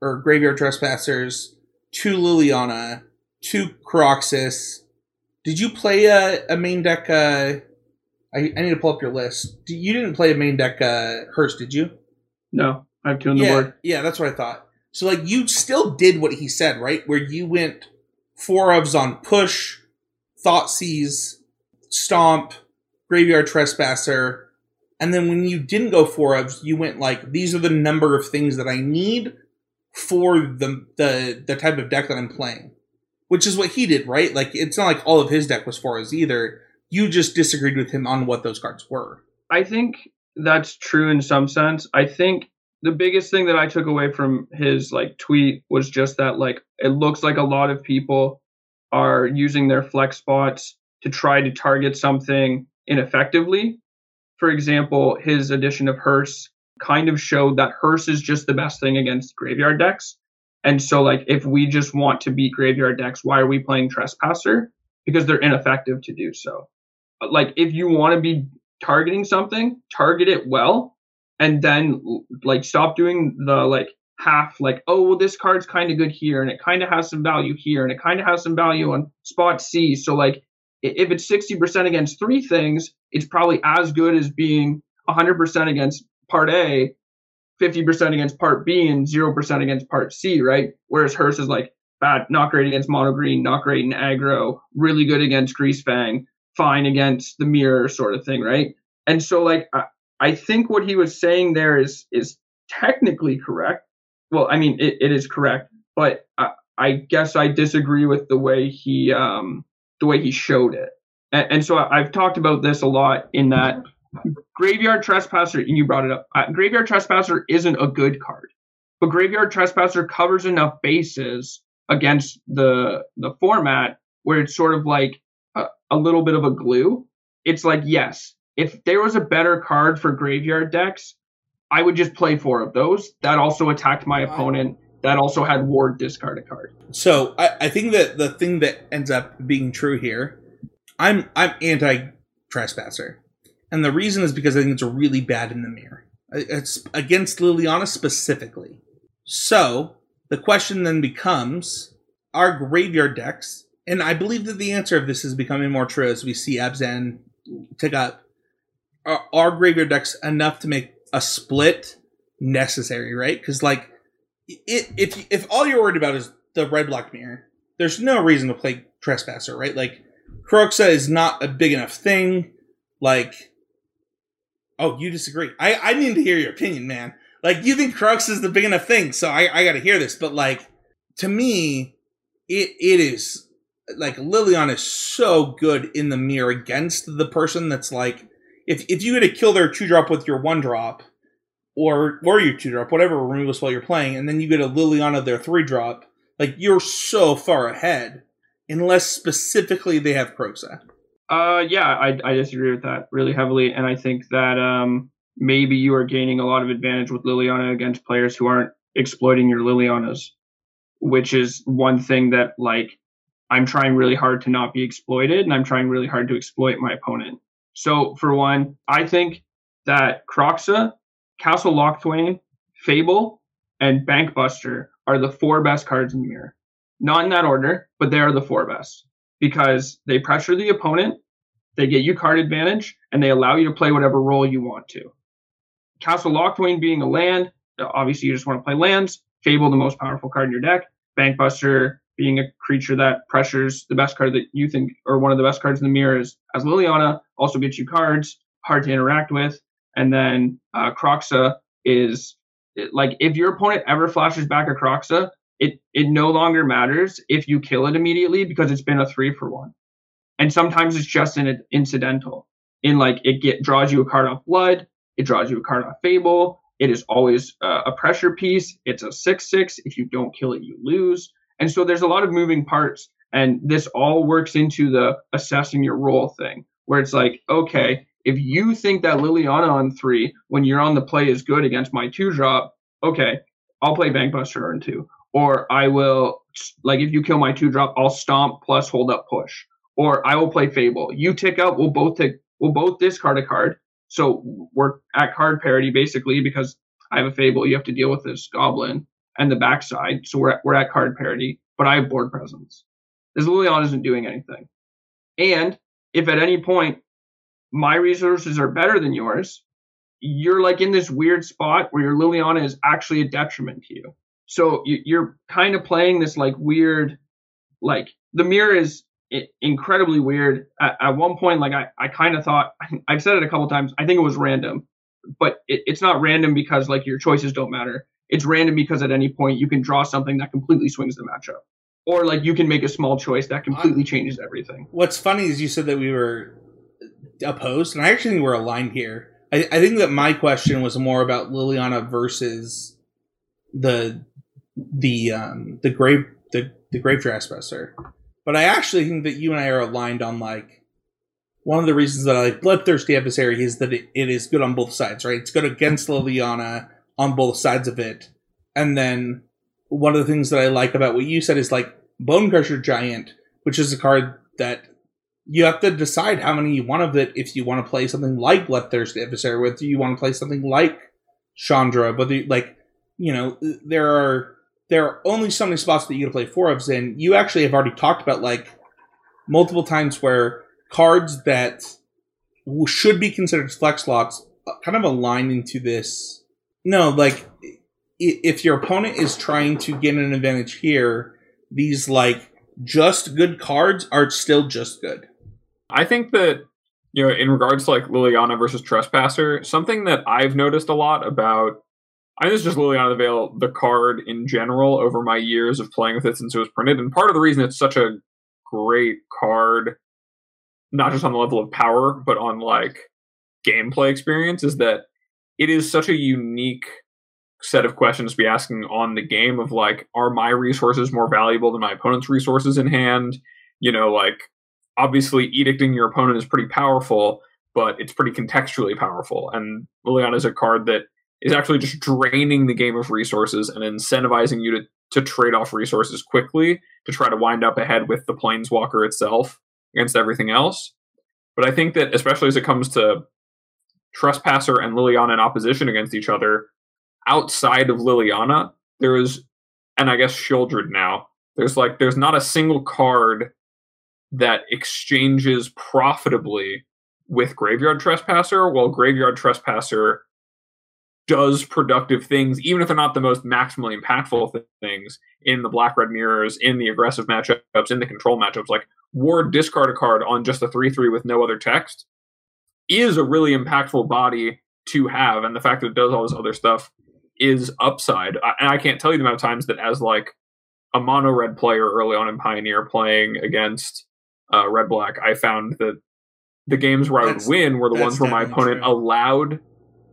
or Graveyard Trespassers, two Liliana, two Kroxas. Did you play a, a main deck? Uh, I, I need to pull up your list. You didn't play a main deck uh, Hearse, did you? No, I have two on the yeah, board. Yeah, that's what I thought. So like you still did what he said, right? Where you went four ofs on push, thought Thoughtseize, stomp, graveyard trespasser, and then when you didn't go four ofs, you went like these are the number of things that I need for the the the type of deck that I'm playing. Which is what he did, right? Like it's not like all of his deck was four ofs either. You just disagreed with him on what those cards were. I think that's true in some sense. I think the biggest thing that I took away from his like tweet was just that like it looks like a lot of people are using their flex spots to try to target something ineffectively. For example, his edition of Hearse kind of showed that Hearse is just the best thing against graveyard decks. And so like if we just want to beat graveyard decks, why are we playing Trespasser? Because they're ineffective to do so. Like if you want to be targeting something, target it well and then like stop doing the like half like oh well this card's kind of good here and it kind of has some value here and it kind of has some value on spot C so like if it's 60% against three things it's probably as good as being 100% against part A 50% against part B and 0% against part C right whereas Hearse is like bad not great against mono green not great in aggro really good against Greasefang fine against the mirror sort of thing right and so like I think what he was saying there is is technically correct. Well, I mean, it, it is correct, but I, I, guess I disagree with the way he um, the way he showed it. And, and so I, have talked about this a lot in that Graveyard Trespasser, and you brought it up. Uh, Graveyard Trespasser isn't a good card, but Graveyard Trespasser covers enough bases against the the format where it's sort of like a, a little bit of a glue. It's like yes, if there was a better card for graveyard decks, I would just play four of those. That also attacked my opponent. That also had ward discard a card. So I, I think that the thing that ends up being true here, I'm I'm anti trespasser, and the reason is because I think it's really bad in the mirror. It's against Liliana specifically. So the question then becomes: Are graveyard decks? And I believe that the answer of this is becoming more true as we see Abzan take up are, are graveyard decks enough to make a split necessary, right? Because like, it, if if all you're worried about is the red block mirror, there's no reason to play trespasser, right? Like, Kroxa is not a big enough thing. Like, oh, you disagree? I I need to hear your opinion, man. Like, you think Kroxa is the big enough thing, so I I got to hear this. But like, to me, it it is like Liliana is so good in the mirror against the person that's like if if you had to kill their two drop with your one drop, or or your two drop, whatever remove while you're playing, and then you get a Liliana their three drop, like you're so far ahead, unless specifically they have Kroxa. Uh, yeah, I I disagree with that really heavily, and I think that um maybe you are gaining a lot of advantage with Liliana against players who aren't exploiting your Lilianas, which is one thing that like I'm trying really hard to not be exploited, and I'm trying really hard to exploit my opponent. So for one, I think that Kroxa, Castle Locthwain, Fable, and Bankbuster are the four best cards in the mirror. Not in that order, but they are the four best because they pressure the opponent, they get you card advantage, and they allow you to play whatever role you want to. Castle Locthwain being a land, obviously you just want to play lands. Fable, the most powerful card in your deck. Bankbuster being a creature that pressures the best card that you think or one of the best cards in the mirror is as Liliana, also gets you cards, hard to interact with. And then uh, Kroxa is like if your opponent ever flashes back a Kroxa, it it no longer matters if you kill it immediately because it's been a three for one. And sometimes it's just an incidental. in like it get draws you a card off blood, it draws you a card off fable. It is always uh, a pressure piece. It's a six six. If you don't kill it, you lose. And so there's a lot of moving parts, and this all works into the assessing your role thing, where it's like, okay, if you think that Liliana on three when you're on the play is good against my two drop, okay, I'll play Bankbuster turn two. Or I will like if you kill my two drop, I'll stomp plus hold up push. Or I will play Fable. You tick out, we'll both take we'll both discard a card. So we're at card parity basically because I have a Fable, you have to deal with this goblin and the backside. So we're at, we're at card parity, but I have board presence. This Liliana isn't doing anything. And if at any point my resources are better than yours, you're like in this weird spot where your Liliana is actually a detriment to you. So you're kind of playing this like weird, like the mirror is incredibly weird. At, at one point, like I, I kind of thought, I've said it a couple times, I think it was random, but it, it's not random because like your choices don't matter. It's random because at any point you can draw something that completely swings the matchup. Or like you can make a small choice that completely changes everything. What's funny is you said that we were opposed, and I actually think we're aligned here. I, I think that my question was more about Liliana versus the the um the grave the the grave trespasser. But I actually think that you and I are aligned on like one of the reasons that I like bloodthirsty adversary is that it, it is good on both sides, right? It's good against Liliana on both sides of it, and then one of the things that I like about what you said is like Bonecrusher Giant, which is a card that you have to decide how many you want of it if you want to play something like Bloodthirsty Adversary, whether you want to play something like Chandra, whether you, like you know there are there are only so many spots that you can play four ofs in. You actually have already talked about like multiple times where cards that should be considered flex slots uh, kind of align into this. No, like if your opponent is trying to get an advantage here, these like just good cards are still just good. I think that you know, in regards to like Liliana versus Trespasser, something that I've noticed a lot about I think it's just Liliana the Veil, the card in general, over my years of playing with it since it was printed. And part of the reason it's such a great card, not just on the level of power, but on like gameplay experience, is that it is such a unique set of questions to be asking on the game of like, are my resources more valuable than my opponent's resources in hand? You know, like obviously edicting your opponent is pretty powerful, but it's pretty contextually powerful. And Liliana is a card that is actually just draining the game of resources and incentivizing you to, to trade off resources quickly to try to wind up ahead with the planeswalker itself against everything else. But I think that especially as it comes to Trespasser and Liliana in opposition against each other, outside of Liliana, there is and I guess Sheoldred now, there's like there's not a single card that exchanges profitably with Graveyard Trespasser, while Graveyard Trespasser does productive things, even if they're not the most maximally impactful th- things in the black red mirrors, in the aggressive matchups, in the control matchups. Like Ward discard a card on just a 3 3 with no other text is a really impactful body to have. And the fact that it does all this other stuff is upside. I, and I can't tell you the amount of times that as like a mono red player early on in Pioneer playing against uh, red black, I found that the games where that's, I would win were the ones where my opponent true. allowed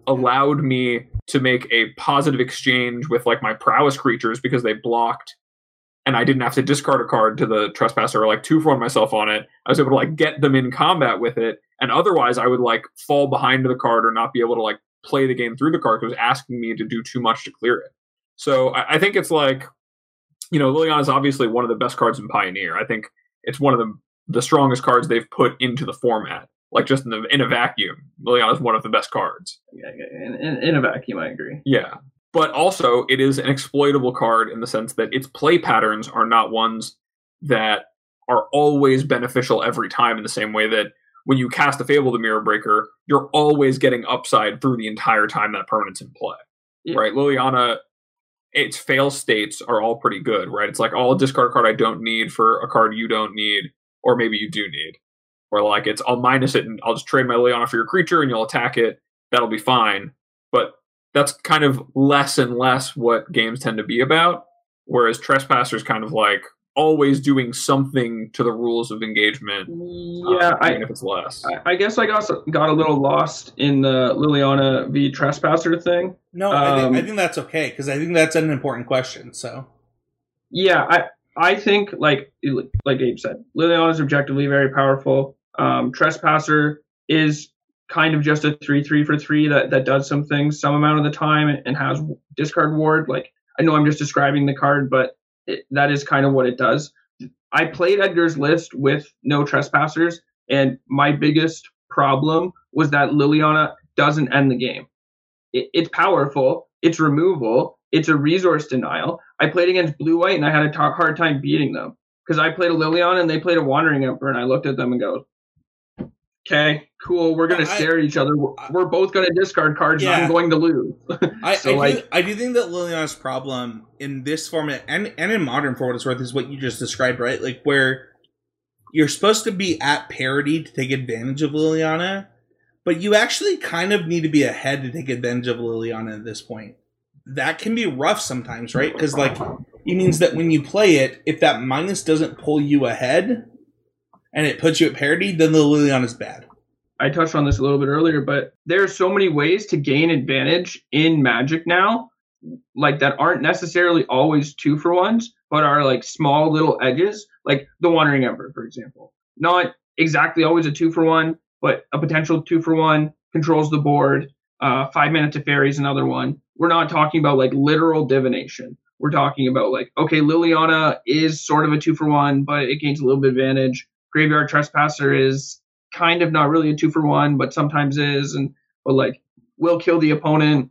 allowed me to make a positive exchange with like my prowess creatures because they blocked and I didn't have to discard a card to the trespasser or like two for myself on it. I was able to like get them in combat with it. And otherwise I would like fall behind the card or not be able to like play the game through the card because it was asking me to do too much to clear it. So I, I think it's like, you know, Liliana is obviously one of the best cards in Pioneer. I think it's one of the the strongest cards they've put into the format like just in, the, in a vacuum, Liliana is one of the best cards. Yeah, in, in, in a vacuum, I agree. Yeah, but also it is an exploitable card in the sense that its play patterns are not ones that are always beneficial every time in the same way that when you cast a Fable the Mirror Breaker, you're always getting upside through the entire time that permanent's in play. Yeah. Right? Liliana, its fail states are all pretty good, right? It's like, oh, I'll discard a card I don't need for a card you don't need, or maybe you do need or like it's I'll minus it and I'll just trade my Liliana for your creature and you'll attack it. That'll be fine. But that's kind of less and less what games tend to be about. Whereas Trespasser is kind of like always doing something to the rules of engagement. Yeah, um, I, if it's less. I- I guess I got got a little lost in the Liliana v Trespasser thing. No, I, Um, think, I think that's okay because I think that's an important question. So Yeah, I I think like like Abe said, Liliana is objectively very powerful. Um, Trespasser is kind of just a three three for three that that does some things some amount of the time and has discard ward. Like I know I'm just describing the card, but it, that is kind of what it does. I played Edgar's list with no trespassers, and my biggest problem was that Liliana doesn't end the game. It, it's powerful, it's removal, it's a resource denial. I played against blue white and I had a t- hard time beating them because I played a Liliana and they played a Wandering Emperor, and I looked at them and go, "Okay, cool, we're gonna I- stare at each other. We're, we're both gonna discard cards, and Yeah. I'm going to lose." I, So, I, do, like- I do think that Liliana's problem in this format and, and in modern for what it's worth is what you just described, right? Like where you're supposed to be at parity to take advantage of Liliana, but you actually kind of need to be ahead to take advantage of Liliana at this point. That can be rough sometimes, right? Because like it means that when you play it, if that minus doesn't pull you ahead and it puts you at parity, then the Liliana is bad. I touched on this a little bit earlier, but there are so many ways to gain advantage in Magic now, like that aren't necessarily always two for ones, but are like small little edges, like the Wandering Emperor, for example. Not exactly always a two for one, but a potential two for one controls the board. Uh, five minute to fairy is another one. We're not talking about like literal divination. We're talking about like, okay, Liliana is sort of a two for one, but it gains a little bit advantage. Graveyard Trespasser is kind of not really a two for one, but sometimes is, and but like will kill the opponent.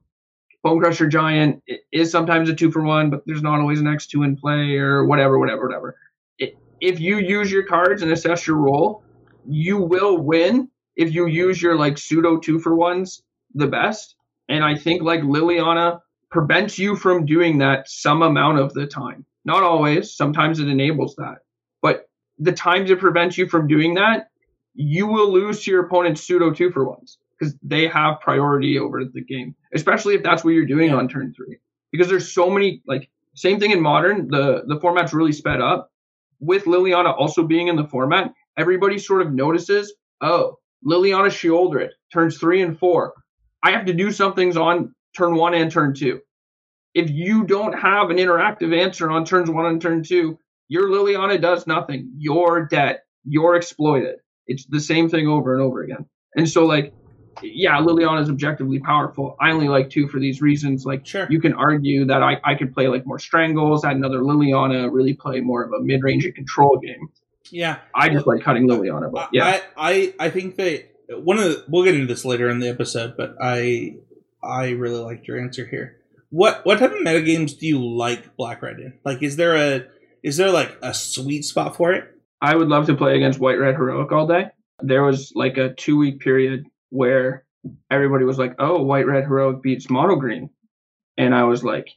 Bonecrusher Giant is sometimes a two for one, but there's not always an X two in play or whatever, whatever, whatever. I- If you use your cards and assess your role, you will win if you use your like pseudo two for ones the best. And I think like Liliana prevents you from doing that some amount of the time. Not always. Sometimes it enables that. But the times it prevents you from doing that, you will lose to your opponent's pseudo two for ones because they have priority over the game, especially if that's what you're doing on turn three. Because there's so many like same thing in modern. The the format's really sped up. With Liliana also being in the format, everybody sort of notices, oh, Liliana Sheoldred turns three and four. I have to do some things on turn one and turn two. If you don't have an interactive answer on turns one and turn two, your Liliana does nothing. You're dead. You're exploited. It's the same thing over and over again. And so, like, yeah, Liliana is objectively powerful. I only like two for these reasons. Like, Sure. you can argue that I, I could play like more strangles, add another Liliana, really play more of a mid range and control game. Yeah. I just like cutting Liliana, but yeah. I, I I think that one of the, we'll get into this later in the episode, but I I really liked your answer here. What what type of metagames do you like Black Red in? Like, is there a is there like a sweet spot for it? I would love to play against White Red Heroic all day. There was like a two week period where everybody was like, "Oh, White Red Heroic beats Mono Green," and I was like,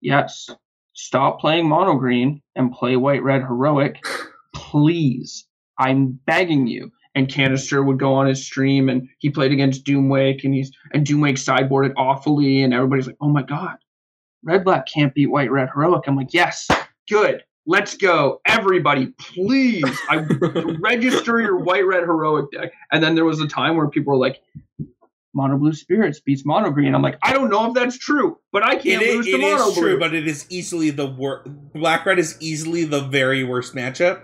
"Yes, stop playing Mono Green and play White Red Heroic, please. I'm begging you." And Canister would go on his stream, and he played against Doomwake, and he's and Doomwake sideboarded awfully, and everybody's like, "Oh my god, Red Black can't beat White Red Heroic." I'm like, "Yes, good." Let's go, everybody! Please, I register your white red heroic deck. And then there was a time where people were like, "Mono blue spirits beats mono green." I'm like, I don't know if that's true, but I can't It, lose it to mono is blue. true, but it is easily the worst. Black Red is easily the very worst matchup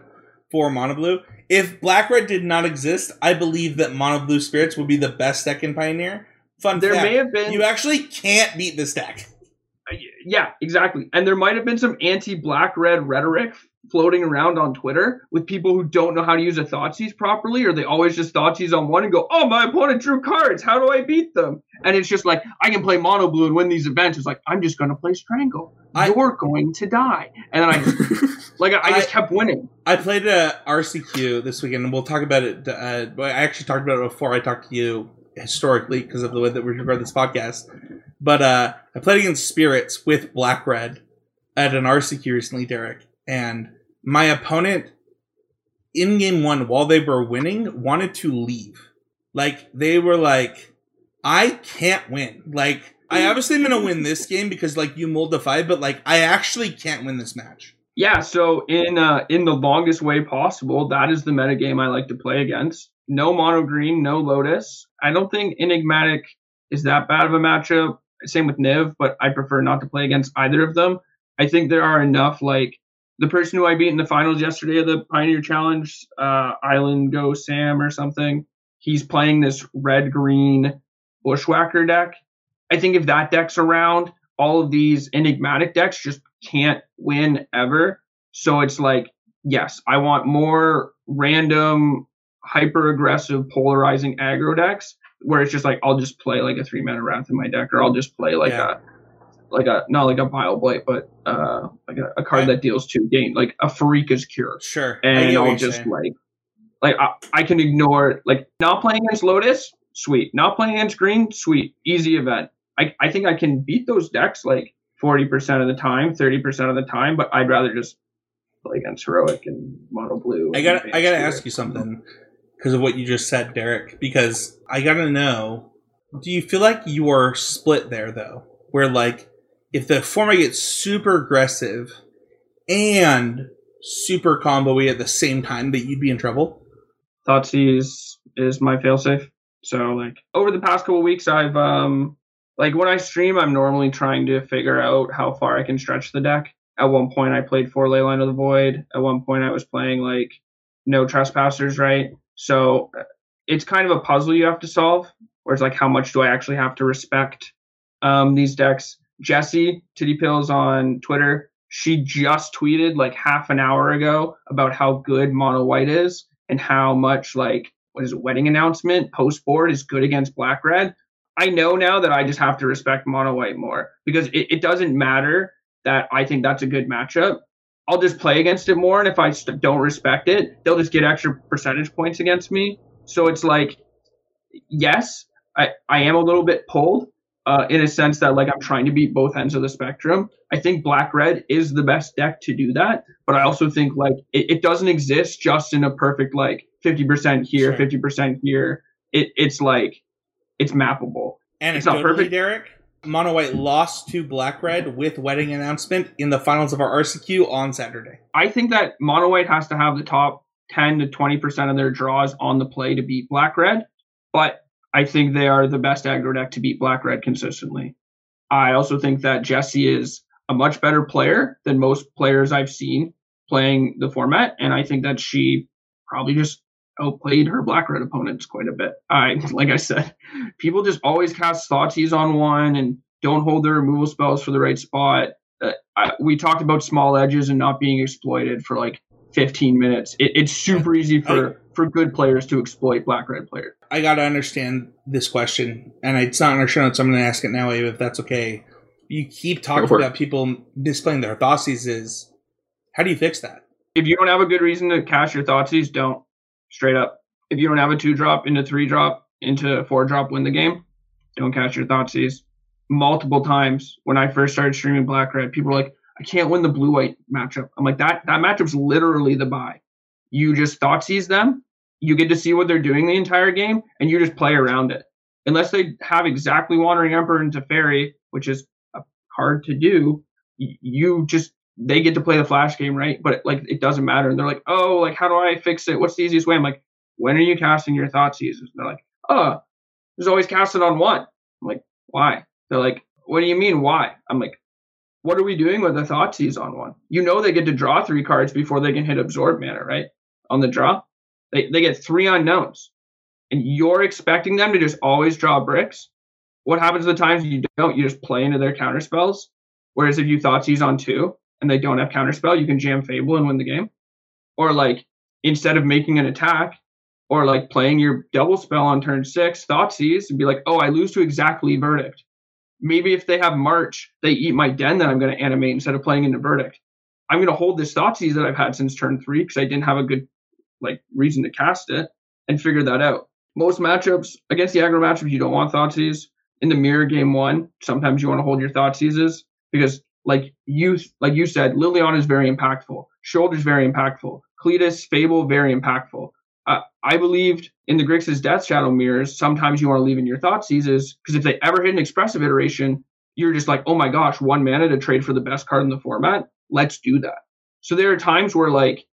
for Mono Blue. If Black Red did not exist, I believe that Mono Blue Spirits would be the best deck in Pioneer. Fun there fact: may have been, you actually can't beat this deck. Uh, yeah, exactly. And there might have been some anti-black red rhetoric floating around on Twitter with people who don't know how to use a Thoughtseize properly, or they always just Thoughtseize on one and go, "Oh, my opponent drew cards. How do I beat them?" And it's just like I can play mono blue and win these events. It's like I'm just going to play Strangle. I- You're going to die, and then I just like I, I just kept winning. I played a RCQ this weekend, and we'll talk about it. Uh, I actually talked about it before I talked to you historically because of the way that we record this podcast. But uh, I played against Spirits with Black Red at an RCQ recently, Derek, and my opponent in game one, while they were winning, wanted to leave. Like they were like, "I can't win." Like I obviously am gonna win this game because like you mulled the five, but like I actually can't win this match. Yeah, so in uh, in the longest way possible, that is the metagame I like to play against. No mono green, no Lotus. I don't think Enigmatic is that bad of a matchup. Same with Niv, but I prefer not to play against either of them. I think there are enough like the person who I beat in the finals yesterday of the Pioneer Challenge, uh, Island Go Sam or something. He's playing this red green Bushwhacker deck. I think if that deck's around, all of these enigmatic decks just can't win ever. So it's like, yes, I want more random, hyper aggressive, polarizing aggro decks where it's just like I'll just play like a three mana wrath in my deck, or I'll just play like Yeah. a like a not like a bile blight, but uh like a, a card Right. that deals two gain, like a Pharika's Cure Sure. And I'll just saying. like like I, I can ignore like not playing against Lotus, sweet. Not playing against Green, sweet. Easy event. I, I think I can beat those decks like forty percent of the time, thirty percent of the time, but I'd rather just play against Heroic and Mono Blue. I got. I got to ask you something because of what you just said, Derek. Because I got to know. Do you feel like you are split there though, where like if the format gets super aggressive and super combo at the same time, that you'd be in trouble? Thoughtseize is my failsafe. So like over the past couple weeks, I've um like when I stream, I'm normally trying to figure out how far I can stretch the deck. At one point, I played four Leyline of the Void. At one point, I was playing like no trespassers, right? So uh, it's kind of a puzzle you have to solve. Where it's like, how much do I actually have to respect um, these decks? Jesse Titty Pills on Twitter, she just tweeted like half an hour ago about how good Mono White is and how much like what is it, wedding announcement post board is good against black red. I know now that I just have to respect mono white more because it, it doesn't matter that I think that's a good matchup. I'll just play against it more, and if I st- don't respect it, they'll just get extra percentage points against me. So it's like, yes, I, I am a little bit pulled uh, in a sense that like I'm trying to beat both ends of the spectrum. I think black red is the best deck to do that, but I also think like it, it doesn't exist just in a perfect like 50% here, Sure. 50% here. It, it's like it's mappable. And it's not perfect. Derek, Mono White lost to Black Red with wedding announcement in the finals of our RCQ on Saturday. I think that mono white has to have the top 10 to 20% of their draws on the play to beat black red, but I think they are the best aggro deck to beat black red consistently. I also think that Jesse is a much better player than most players I've seen playing the format, and I think that she probably just outplayed her black red opponents quite a bit. I like I said, people just always cast Thoughtseize on one and don't hold their removal spells for the right spot. Uh, I, we talked about small edges and not being exploited for like 15 minutes. It, it's super easy for for good players to exploit black red players. I got to understand this question, and it's not in our show notes. I'm going to ask it now, Abe, if that's okay. You keep talking for it. about people displaying their Thoughtseize. Is how do you fix that? If you don't have a good reason to cash your Thoughtseize, don't. Straight up. If you don't have a two drop into three drop into four drop win the game, don't cash your Thoughtseize. Multiple times when I first started streaming Black Red, people were like, I can't win the blue white matchup. I'm like, that that matchup's literally the buy. You just Thoughtseize them, you get to see what they're doing the entire game, and you just play around it. Unless they have exactly Wandering Emperor into Fairy, which is uh, hard to do, you just they get to play the flash game, right? But like it doesn't matter. And they're like, oh, like how do I fix it? What's the easiest way? I'm like, when are you casting your Thoughtseizes? They're like, oh, there's always casted on one. I'm like, why? They're like, what do you mean why? I'm like, what are we doing with the Thoughtseize on one? You know they get to draw three cards before they can hit absorb mana, right? On the draw. They they get three unknowns. And you're expecting them to just always draw bricks. What happens the times you don't? You just play into their counter spells. Whereas if you Thoughtseize on two and they don't have counterspell, you can jam Fable and win the game. Or like instead of making an attack, or like playing your double spell on turn six, Thoughtseize, and be like, oh, I lose to exactly Verdict. Maybe if they have March, they eat my den that I'm going to animate instead of playing into Verdict. I'm going to hold this Thoughtseize that I've had since turn three because I didn't have a good like reason to cast it and figure that out. Most matchups against the aggro matchups, you don't want Thoughtseize. In the mirror game one, sometimes you want to hold your Thoughtseizes because like you like you said, Liliana is very impactful. Sheoldred's very impactful. Kalitas, Fable, very impactful. Uh, I believed in the Grixis Death Shadow mirrors. Sometimes you want to leave in your Thoughtseizes because if they ever hit an expressive iteration, you're just like, oh my gosh, one mana to trade for the best card in the format. Let's do that. So there are times where like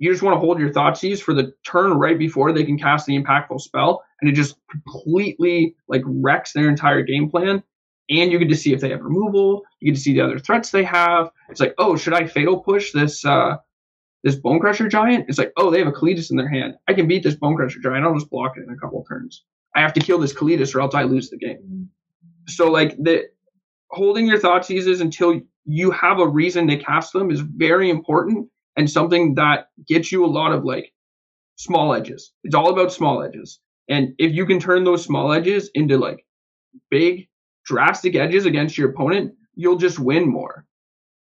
you just want to hold your Thoughtseize for the turn right before they can cast the impactful spell, and it just completely like wrecks their entire game plan. And you get to see if they have removal. You get to see the other threats they have. It's like, oh, should I fatal push this uh, this Bonecrusher Giant? It's like, oh, they have a Kalitas in their hand. I can beat this Bonecrusher Giant. I'll just block it in a couple turns. I have to kill this Kalitas or else I lose the game. So like the holding your Thoughtseizes until you have a reason to cast them is very important and something that gets you a lot of like small edges. It's all about small edges. And if you can turn those small edges into like big, drastic edges against your opponent, you'll just win more.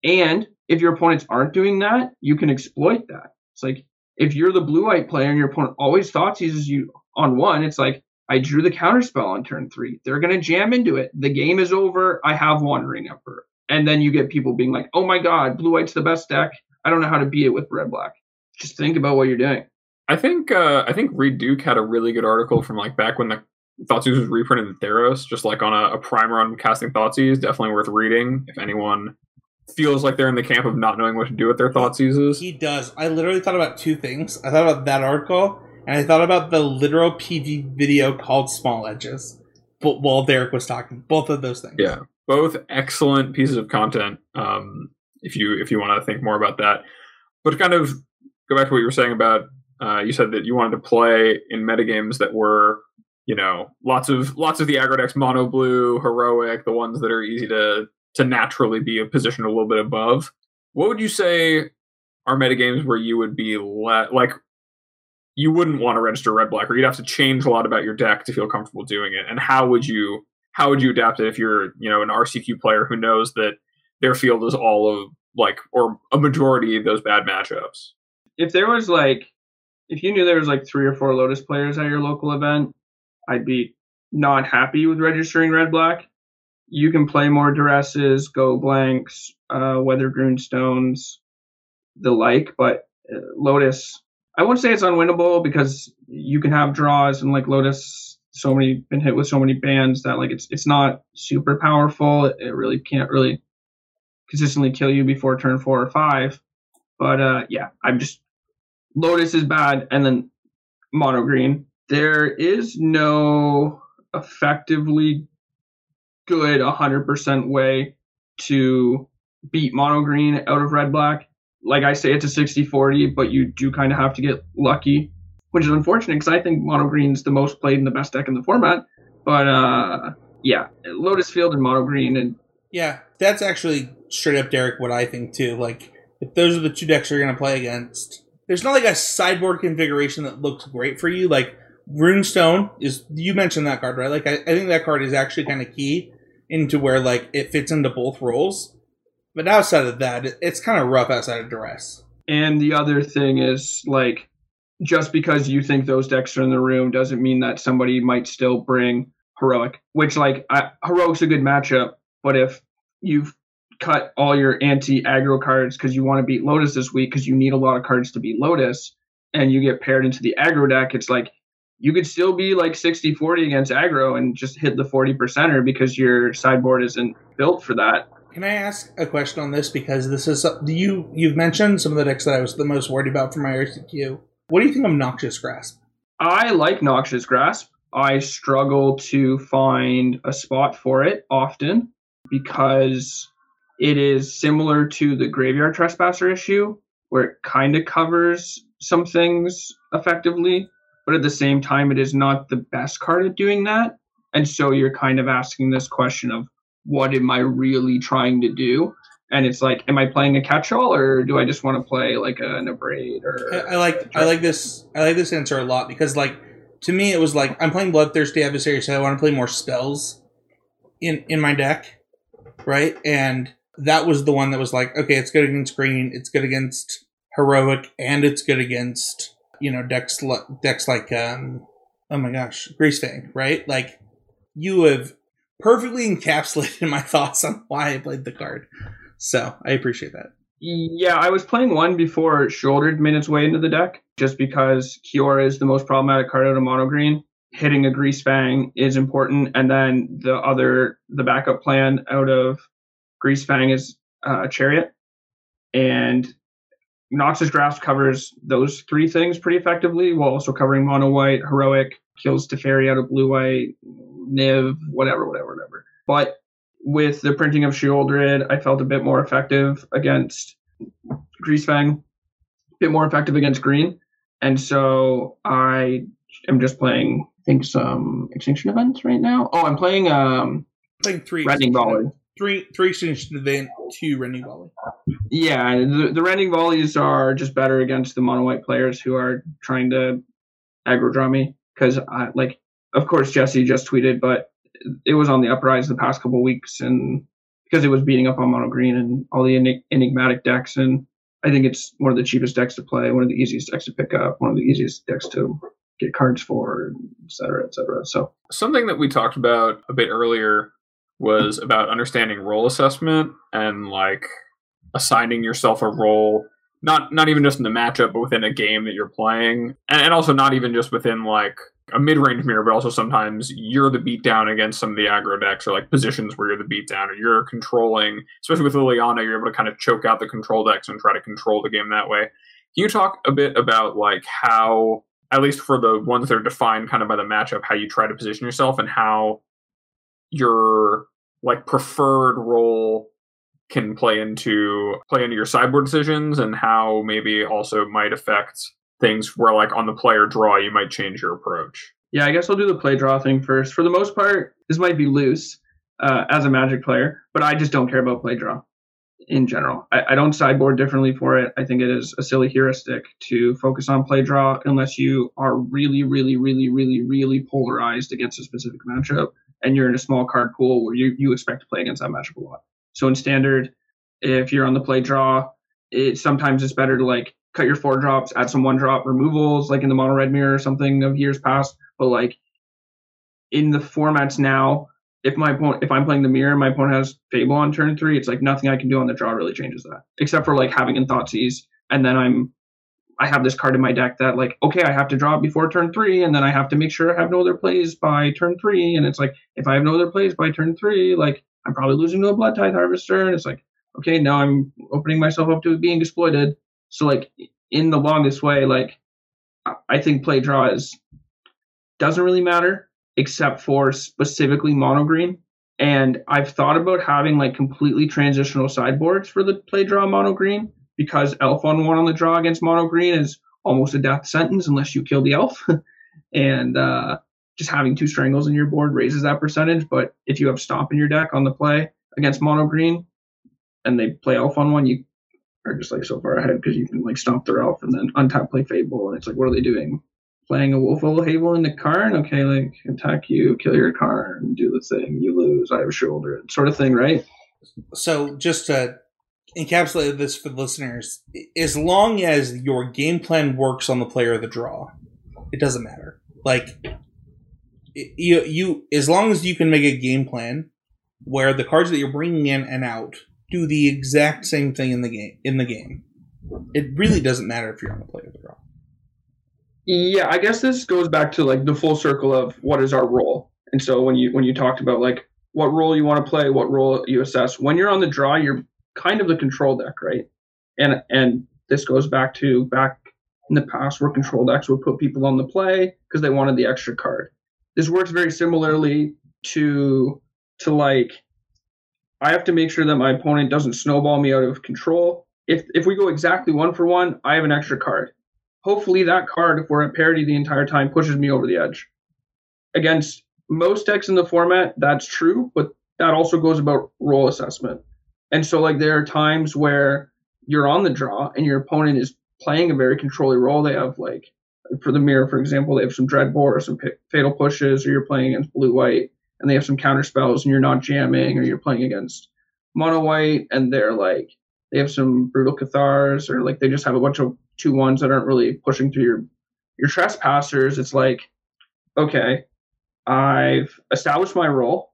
And if your opponents aren't doing that, you can exploit that. It's like if you're the blue white player and your opponent always Thoughtseizes you on one, it's like I drew the counterspell on turn three. They're gonna jam into it. The game is over. I have Wandering Emperor. And then you get people being like, oh my god, blue white's the best deck. I don't know how to beat it with red black. Just think about what you're doing. I think uh, I think Reid Duke had a really good article from like back when the Thoughtseize was reprinted in Theros, just like on a, a primer on casting Thoughtseize. Definitely worth reading if anyone feels like they're in the camp of not knowing what to do with their Thoughtseizes. He does. I literally thought about two things. I thought about that article, and I thought about the literal PV video called Small Edges. But while Derek was talking, both of those things. Yeah, both excellent pieces of content. Um, if you if you want to think more about that. But to kind of go back to what you were saying about uh, you said that you wanted to play in metagames that were you know lots of lots of the aggro decks mono blue heroic the ones that are easy to to naturally be a position a little bit above what would you say are metagames where you would be le- like you wouldn't want to register red black or you'd have to change a lot about your deck to feel comfortable doing it and how would you how would you adapt it if you're you know an rcq player who knows that their field is all of like or a majority of those bad matchups. If there was like if you knew there was like three or four Lotus players at your local event, I'd be not happy with registering red black. You can play more duresses, go blanks, uh, weathered runestones, the like, but uh, Lotus, I won't say it's unwinnable because you can have draws and like Lotus, so many been hit with so many bans that like it's it's not super powerful. It really can't really consistently kill you before turn four or five. But uh, yeah, I'm just Lotus is bad, and then mono green. There is no effectively good 100% way to beat mono green out of red black. Like I say, it's a 60 40, but you do kind of have to get lucky, which is unfortunate because I think mono green's the most played and the best deck in the format. But uh, yeah, Lotus Field and mono green, and yeah, that's actually straight up Derek what I think too. Like if those are the two decks you're gonna play against, there's not like a sideboard configuration that looks great for you. Like Runestone is you mentioned that card, right? Like I, I think that card is actually kind of key into where like it fits into both roles. But outside of that, it, it's kind of rough outside of duress. And the other thing is like just because you think those decks are in the room doesn't mean that somebody might still bring heroic. Which like I, heroic's a good matchup, but if you've cut all your anti aggro cards because you want to beat Lotus this week because you need a lot of cards to beat Lotus, and you get paired into the aggro deck, it's like you could still be like 60 40 against aggro and just hit the 40 percenter because your sideboard isn't built for that. Can I ask a question on this because this is do you you've mentioned some of the decks that I was the most worried about for my RCQ. What do you think of Noxious Grasp? I like Noxious Grasp. I struggle to find a spot for it often because it is similar to the graveyard trespasser issue where it kind of covers some things effectively but at the same time it is not the best card at doing that. And so you're kind of asking this question of what am i really trying to do? And it's like am i playing a catch-all or do i just want to play like an abrade or I, I like i like this i like this answer a lot because like to me it was like i'm playing bloodthirsty adversary so i want to play more spells in in my deck right? And that was the one that was like, okay, it's good against green, it's good against heroic, and it's good against you know decks decks like um oh my gosh, Greasefang, right? Like you have perfectly encapsulated my thoughts on why I played the card. So I appreciate that. Yeah, I was playing one before Sheoldred made its way into the deck, just because Kiora is the most problematic card out of mono green hitting a Greasefang is important, and then the other the backup plan out of Greasefang is uh, Chariot, and Noxious Grasp covers those three things pretty effectively, while also covering mono white, heroic, kills to Teferi out of blue white, Niv, whatever, whatever, whatever. But with the printing of Sheoldred, I felt a bit more effective against Greasefang, a bit more effective against Green. And so I am just playing, think, some Extinction events right now. Oh, I'm playing um, Playing three. Rending Volley. Three, three extinction event, two rending volley. Yeah, the, the rending volleys are just better against the mono white players who are trying to aggro draw me. Because, I like, of course, Jesse just tweeted, but it was on the uprise the past couple weeks, and because it was beating up on mono green and all the enig- enigmatic decks, and I think it's one of the cheapest decks to play, one of the easiest decks to pick up, one of the easiest decks to get cards for, et cetera, et cetera. So Something that we talked about a bit earlier was about understanding role assessment and like assigning yourself a role not not even just in the matchup but within a game that you're playing. And, and also not even just within like a mid-range mirror but also sometimes you're the beatdown against some of the aggro decks or like positions where you're the beatdown or you're controlling. Especially with Liliana you're able to kind of choke out the control decks and try to control the game that way. Can you talk a bit about like how at least for the ones that are defined kind of by the matchup how you try to position yourself and how your like preferred role can play into play into your sideboard decisions and how maybe also might affect things where like on the player draw you might change your approach yeah, I guess I'll do the play draw thing first. For the most part, this might be loose uh, as a Magic player, but I just don't care about play draw in general. I, I don't sideboard differently for it. I think it is a silly heuristic to focus on play draw unless you are really, really, really, really, really polarized against a specific matchup and you're in a small card pool where you, you expect to play against that matchup a lot. So in standard, if you're on the play draw, it sometimes it's better to like cut your four drops, add some one drop removals, like in the mono red mirror or something of years past. But like in the formats now, if my opponent if I'm playing the mirror my opponent has Fable on turn three, it's like nothing I can do on the draw really changes that. Except for like having in Thoughtseize, and then I'm I have this card in my deck that like, okay, I have to draw it before turn three, and then I have to make sure I have no other plays by turn three. And it's like, if I have no other plays by turn three, like I'm probably losing to a Blood Tithe Harvester. And it's like, okay, now I'm opening myself up to being exploited. So like in the longest way, like I think play draw is doesn't really matter except for specifically mono green. And I've thought about having like completely transitional sideboards for the play draw mono green because elf on one on the draw against mono green is almost a death sentence unless you kill the elf. and uh, just having two strangles in your board raises that percentage. But if you have stomp in your deck on the play against mono green and they play elf on one, you are just like so far ahead because you can like stomp their elf and then untap play fable. And it's like, what are they doing? Playing a wolf a Havel in the Karn, okay, like attack you, kill your Karn, do the thing, you lose, I have a shoulder, sort of thing, right? So just to encapsulate this for the listeners, as long as your game plan works on the player of the draw, it doesn't matter. Like you, you as long as you can make a game plan where the cards that you're bringing in and out do the exact same thing in the game. In the game, it really doesn't matter if you're on the player of the draw. Yeah, I guess this goes back to like the full circle of what is our role. And so when you when you talked about like what role you want to play, what role you assess, when you're on the draw, you're kind of the control deck, right? And and this goes back to back in the past where control decks would put people on the play because they wanted the extra card. This works very similarly to to like I have to make sure that my opponent doesn't snowball me out of control. If if we go exactly one for one, I have an extra card. Hopefully that card, if we're at parity the entire time, pushes me over the edge. Against most decks in the format, that's true, but that also goes about role assessment. And so like there are times where you're on the draw and your opponent is playing a very controlling role. They have like for the mirror, for example, they have some dreadbore or some fatal pushes, or you're playing against blue white and they have some counter spells and you're not jamming, or you're playing against mono white and they're like they have some brutal cathars, or like they just have a bunch of two ones that aren't really pushing through your your trespassers. It's like, okay, I've established my role.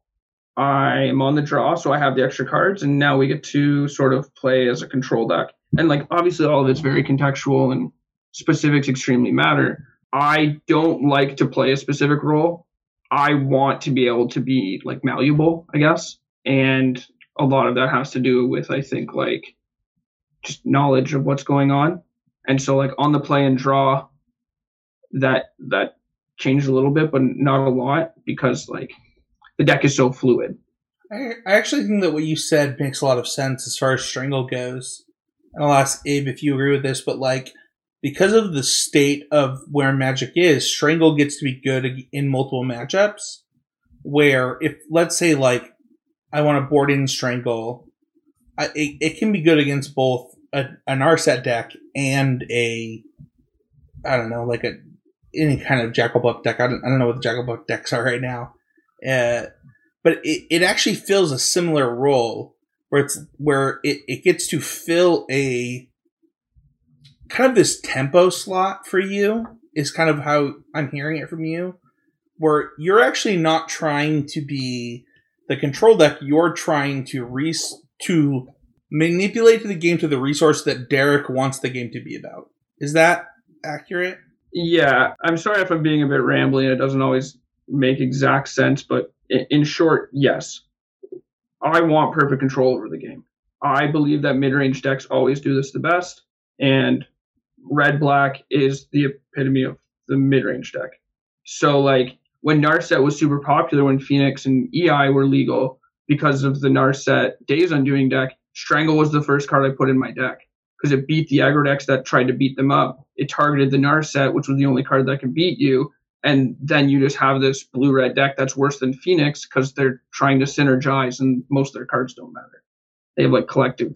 I am on the draw, so I have the extra cards, and now we get to sort of play as a control deck. And like obviously all of it's very contextual and specifics extremely matter. I don't like to play a specific role. I want to be able to be like malleable, I guess. And a lot of that has to do with I think like just knowledge of what's going on. And so like on the play and draw, that that changed a little bit, but not a lot because like the deck is so fluid. I, I actually think that what you said makes a lot of sense as far as Strangle goes. And I'll ask Abe if you agree with this, but like because of the state of where Magic is, Strangle gets to be good in multiple matchups. Where if let's say like I want to board in Strangle, I, it, it can be good against both a, an Narset deck and a I don't know like a any kind of Jackal deck. I don't, I don't know what the Jackal decks are right now. Uh, but it, it actually fills a similar role where it's where it, it gets to fill a kind of this tempo slot for you is kind of how I'm hearing it from you, where you're actually not trying to be the control deck. You're trying to re- to manipulate the game to the resource that Derek wants the game to be about. Is that accurate? Yeah, I'm sorry if I'm being a bit rambling. It doesn't always make exact sense, but in short, yes. I want perfect control over the game. I believe that mid range decks always do this the best, and red black is the epitome of the mid range deck. So, like, when Narset was super popular, when Phoenix and EI were legal because of the Narset Days Undoing deck, Strangle was the first card I put in my deck because it beat the aggro decks that tried to beat them up. It targeted the Narset, which was the only card that can beat you, and then you just have this blue red deck that's worse than Phoenix because they're trying to synergize and most of their cards don't matter. They have like collective,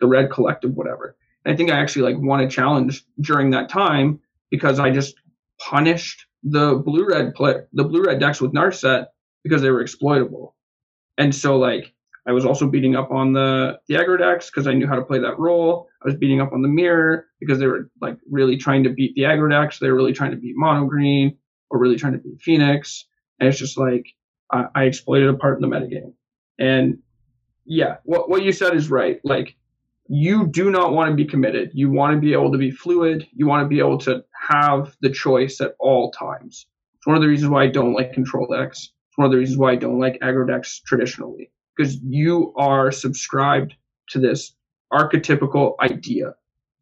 the red collective, whatever. And I think I actually like won a challenge during that time because I just punished the blue red play, the blue red decks with Narset because they were exploitable. And so like I was also beating up on the the aggro decks because I knew how to play that role. I was beating up on the mirror because they were like really trying to beat the aggro decks. They were really trying to beat mono green or really trying to beat Phoenix. And it's just like I, I exploited a part in the metagame. And yeah, what what you said is right. Like you do not want to be committed. You want to be able to be fluid. You want to be able to have the choice at all times. It's one of the reasons why I don't like control decks. It's one of the reasons why I don't like aggro decks traditionally. Because you are subscribed to this archetypical idea.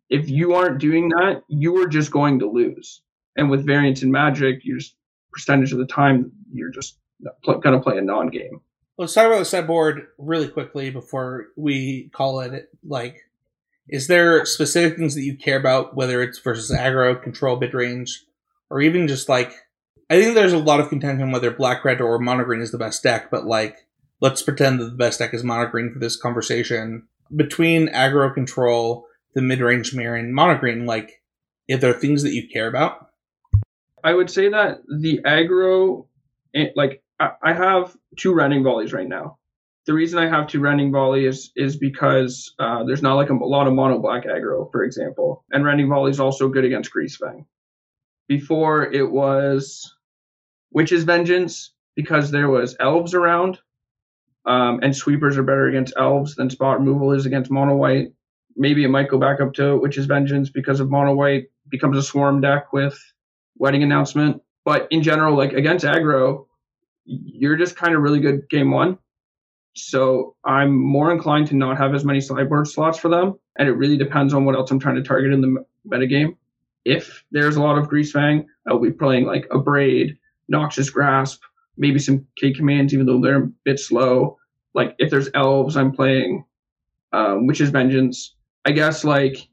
If you aren't doing that, you are just going to lose. And with variance and Magic, you just percentage of the time you're just going to play a non-game. Let's talk about the sideboard really quickly before we call it. Like, is there specific things that you care about, whether it's versus aggro, control, mid range, or even just like? I think there's a lot of contention whether black red or mono green is the best deck, but like, let's pretend that the best deck is mono green for this conversation. Between aggro control, the mid range mirror, and mono green, like, if there are things that you care about, I would say that the aggro, eh, like I have two rending volleys right now. The reason I have two rending volley is is because uh, there's not like a, lot of mono black aggro, for example, and rending volley is also good against Greasefang. Before it was Witch's Vengeance because there was elves around, um, and sweepers are better against elves than spot removal is against mono white. Maybe it might go back up to Witch's Vengeance because of mono white becomes a swarm deck with wedding announcement. But in general, like against aggro, you're just kind of really good game one. So I'm more inclined to not have as many sideboard slots for them. And it really depends on what else I'm trying to target in the metagame. If there's a lot of Greasefang, I'll be playing like a Braid, Noxious Grasp, maybe some K commands, even though they're a bit slow. Like if there's Elves, I'm playing um, Witch's Vengeance. I guess like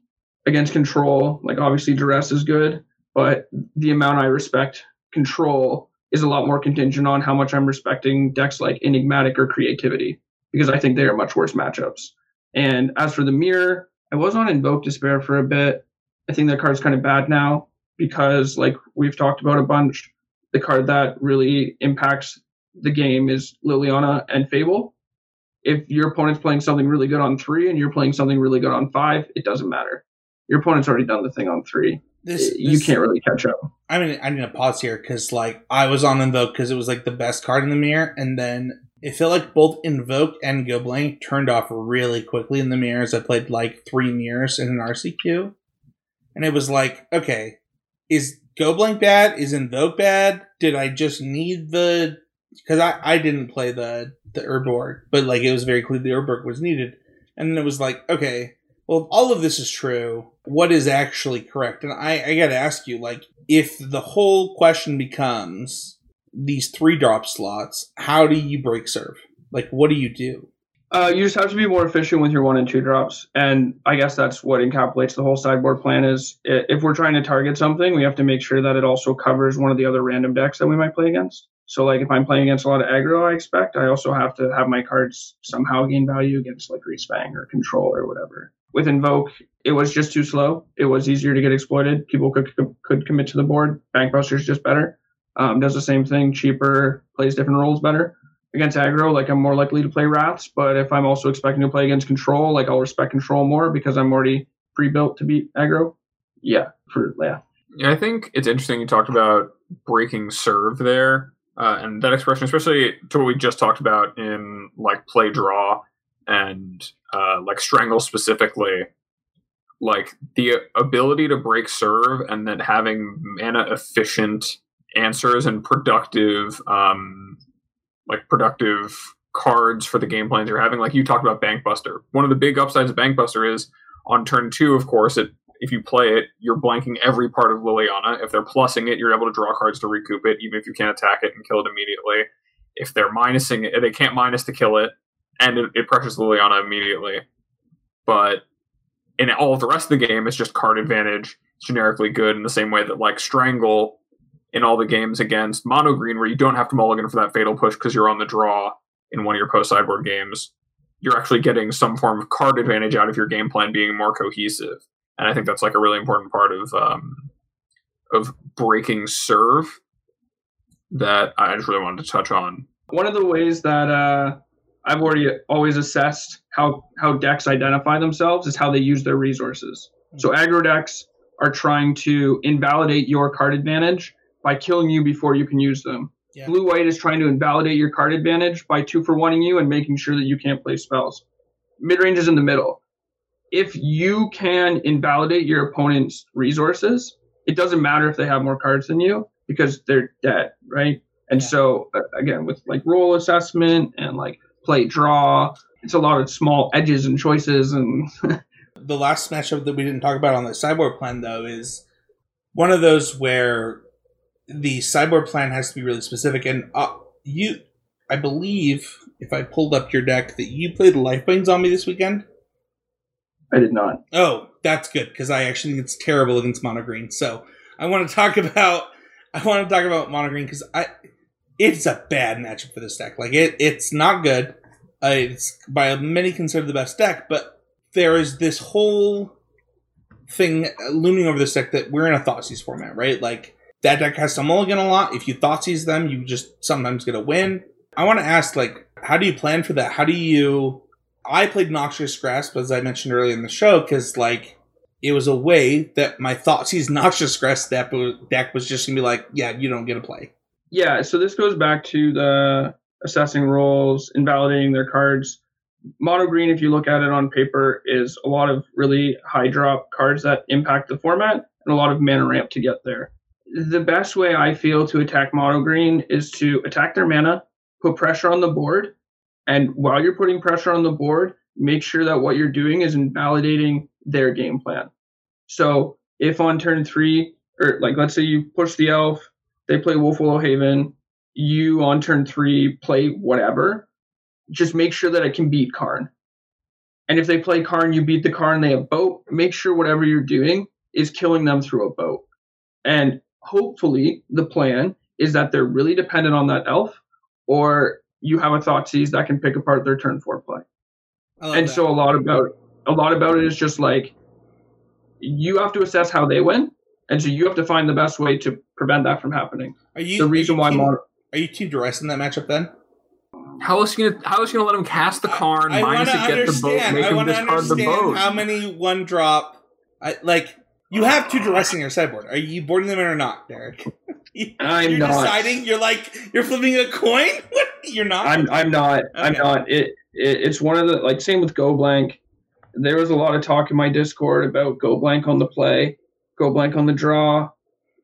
against Control, like obviously Duress is good, but the amount I respect control is a lot more contingent on how much I'm respecting decks like Enigmatic or Creativity, because I think they are much worse matchups. And as for the mirror, I was on Invoke Despair for a bit. I think that card's kind of bad now because, like we've talked about a bunch, the card that really impacts the game is Liliana and Fable. If your opponent's playing something really good on three and you're playing something really good on five, it doesn't matter. Your opponent's already done the thing on three this, you this, can't really catch up. I mean, I need to pause here because like I was on Invoke because it was like the best card in the mirror, and then it felt like both Invoke and Go Blank turned off really quickly in the mirrors. I played like three mirrors in an RCQ, and it was like, okay, is Go Blank bad? Is Invoke bad? Did I just need the? Because I I didn't play the the Urborg, but like it was very clear the Urborg was needed, and then it was like, okay, well, if all of this is true. What is actually correct? And I, I got to ask you, like, if the whole question becomes these three drop slots, how do you break serve? Like, what do you do? Uh, you just have to be more efficient with your one and two drops, and I guess that's what encapsulates the whole sideboard plan. Is if we're trying to target something, we have to make sure that it also covers one of the other random decks that we might play against. So, like if I'm playing against a lot of aggro, I expect I also have to have my cards somehow gain value against like Greasefang or Control or whatever. With Invoke, it was just too slow. It was easier to get exploited. People could could commit to the board. Bankbuster's just better. Um, does the same thing, cheaper, plays different roles better against aggro, like I'm more likely to play Wraths. But if I'm also expecting to play against control, like I'll respect control more because I'm already pre-built to beat aggro. Yeah, for yeah. Yeah, I think it's interesting you talked about breaking serve there, uh, and that expression, especially to what we just talked about in like play draw and uh, like strangle specifically. Like the ability to break serve and then having mana efficient answers and productive um, like productive cards for the game plans you're having. Like you talked about Bankbuster. One of the big upsides of Bankbuster is on turn two, of course, it if you play it, you're blanking every part of Liliana. If they're plussing it, you're able to draw cards to recoup it, even if you can't attack it and kill it immediately. If they're minusing it, they can't minus to kill it, and it, it pressures Liliana immediately. But in all the rest of the game, it's just card advantage. It's generically good in the same way that like Strangle in all the games against mono green where you don't have to mulligan for that fatal push because you're on the draw in one of your post sideboard games you're actually getting some form of card advantage out of your game plan being more cohesive. And i think that's like a really important part of um, of breaking serve that i just really wanted to touch on. One of the ways that uh, i've already always assessed how how decks identify themselves is how they use their resources. So aggro decks are trying to invalidate your card advantage by killing you before you can use them. Yeah. Blue white is trying to invalidate your card advantage by two for oneing you and making sure that you can't play spells. Mid range is in the middle. If you can invalidate your opponent's resources, it doesn't matter if they have more cards than you because they're dead, right? And yeah. so uh, again, with like role assessment and like play draw, it's a lot of small edges and choices. And the last matchup that we didn't talk about on the sideboard plan though is one of those where the sideboard plan has to be really specific. And uh, you, I believe, if I pulled up your deck, that you played Lifebane Zombie this weekend. I did not. Oh, that's good because I actually think it's terrible against mono green. So I want to talk about I want to talk about mono green because I it's a bad matchup for this deck. Like it, it's not good. Uh, it's by many considered the best deck, but there is this whole thing looming over this deck that we're in a Thoughtseize format, right? Like that deck has to mulligan a lot. If you Thoughtseize them, you just sometimes get a win. I want to ask, like, how do you plan for that? How do you? I played Noxious Grasp as I mentioned earlier in the show because like it was a way that my Thoughtseize Noxious Grasp deck, deck was just gonna be like, yeah, you don't get to play. Yeah, so this goes back to the assessing roles, invalidating their cards. Mono green, if you look at it on paper, is a lot of really high drop cards that impact the format and a lot of mana ramp to get there the best way I feel to attack mono green is to attack their mana, put pressure on the board, and while you're putting pressure on the board, make sure that what you're doing is invalidating their game plan. So if on turn three, or like let's say you push the elf, they play Wolfwillow Haven, you on turn three play whatever, just make sure that it can beat Karn. And if they play Karn, you beat the Karn, they have boat, make sure whatever you're doing is killing them through a boat. And hopefully the plan is that they're really dependent on that elf, or you have a thought Thoughtseize that can pick apart their turn four play. And that. so a lot about a lot about it is just like you have to assess how they win, and so you have to find the best way to prevent that from happening. Are you the reason you why? Team, Mar- are you team Duress in that matchup then? How is he gonna How is he gonna let him cast the Karn, minus to get the boat, make I him discard the boat? How many one drop? I, like you have two Duress in your sideboard. Are you boarding them in or not, Derek? I'm you're not deciding. You're like you're flipping a coin. you're not. I'm. I'm not. Okay. I'm not. It, it. It's one of the like same with Go Blank. There was a lot of talk in my Discord about Go Blank on the play, Go Blank on the draw.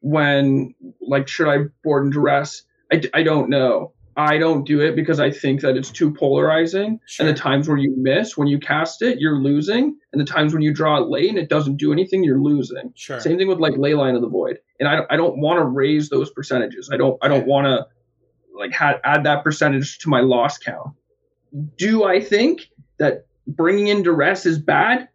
When like should I board and dress? I, I don't know. I don't do it because I think that it's too polarizing. Sure. And the times where you miss when you cast it, you're losing. And the times when you draw it late and it doesn't do anything, you're losing. Sure. Same thing with like Leyline of the Void. And I, I don't want to raise those percentages. I don't I don't want to like ha- add that percentage to my loss count. Do I think that bringing in duress is bad?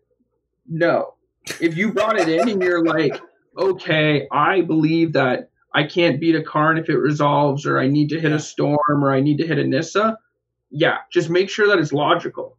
No. If you brought it in and you're like, okay, I believe that I can't beat a Karn if it resolves, or I need to hit a storm, or I need to hit a Nissa, yeah, just make sure that it's logical.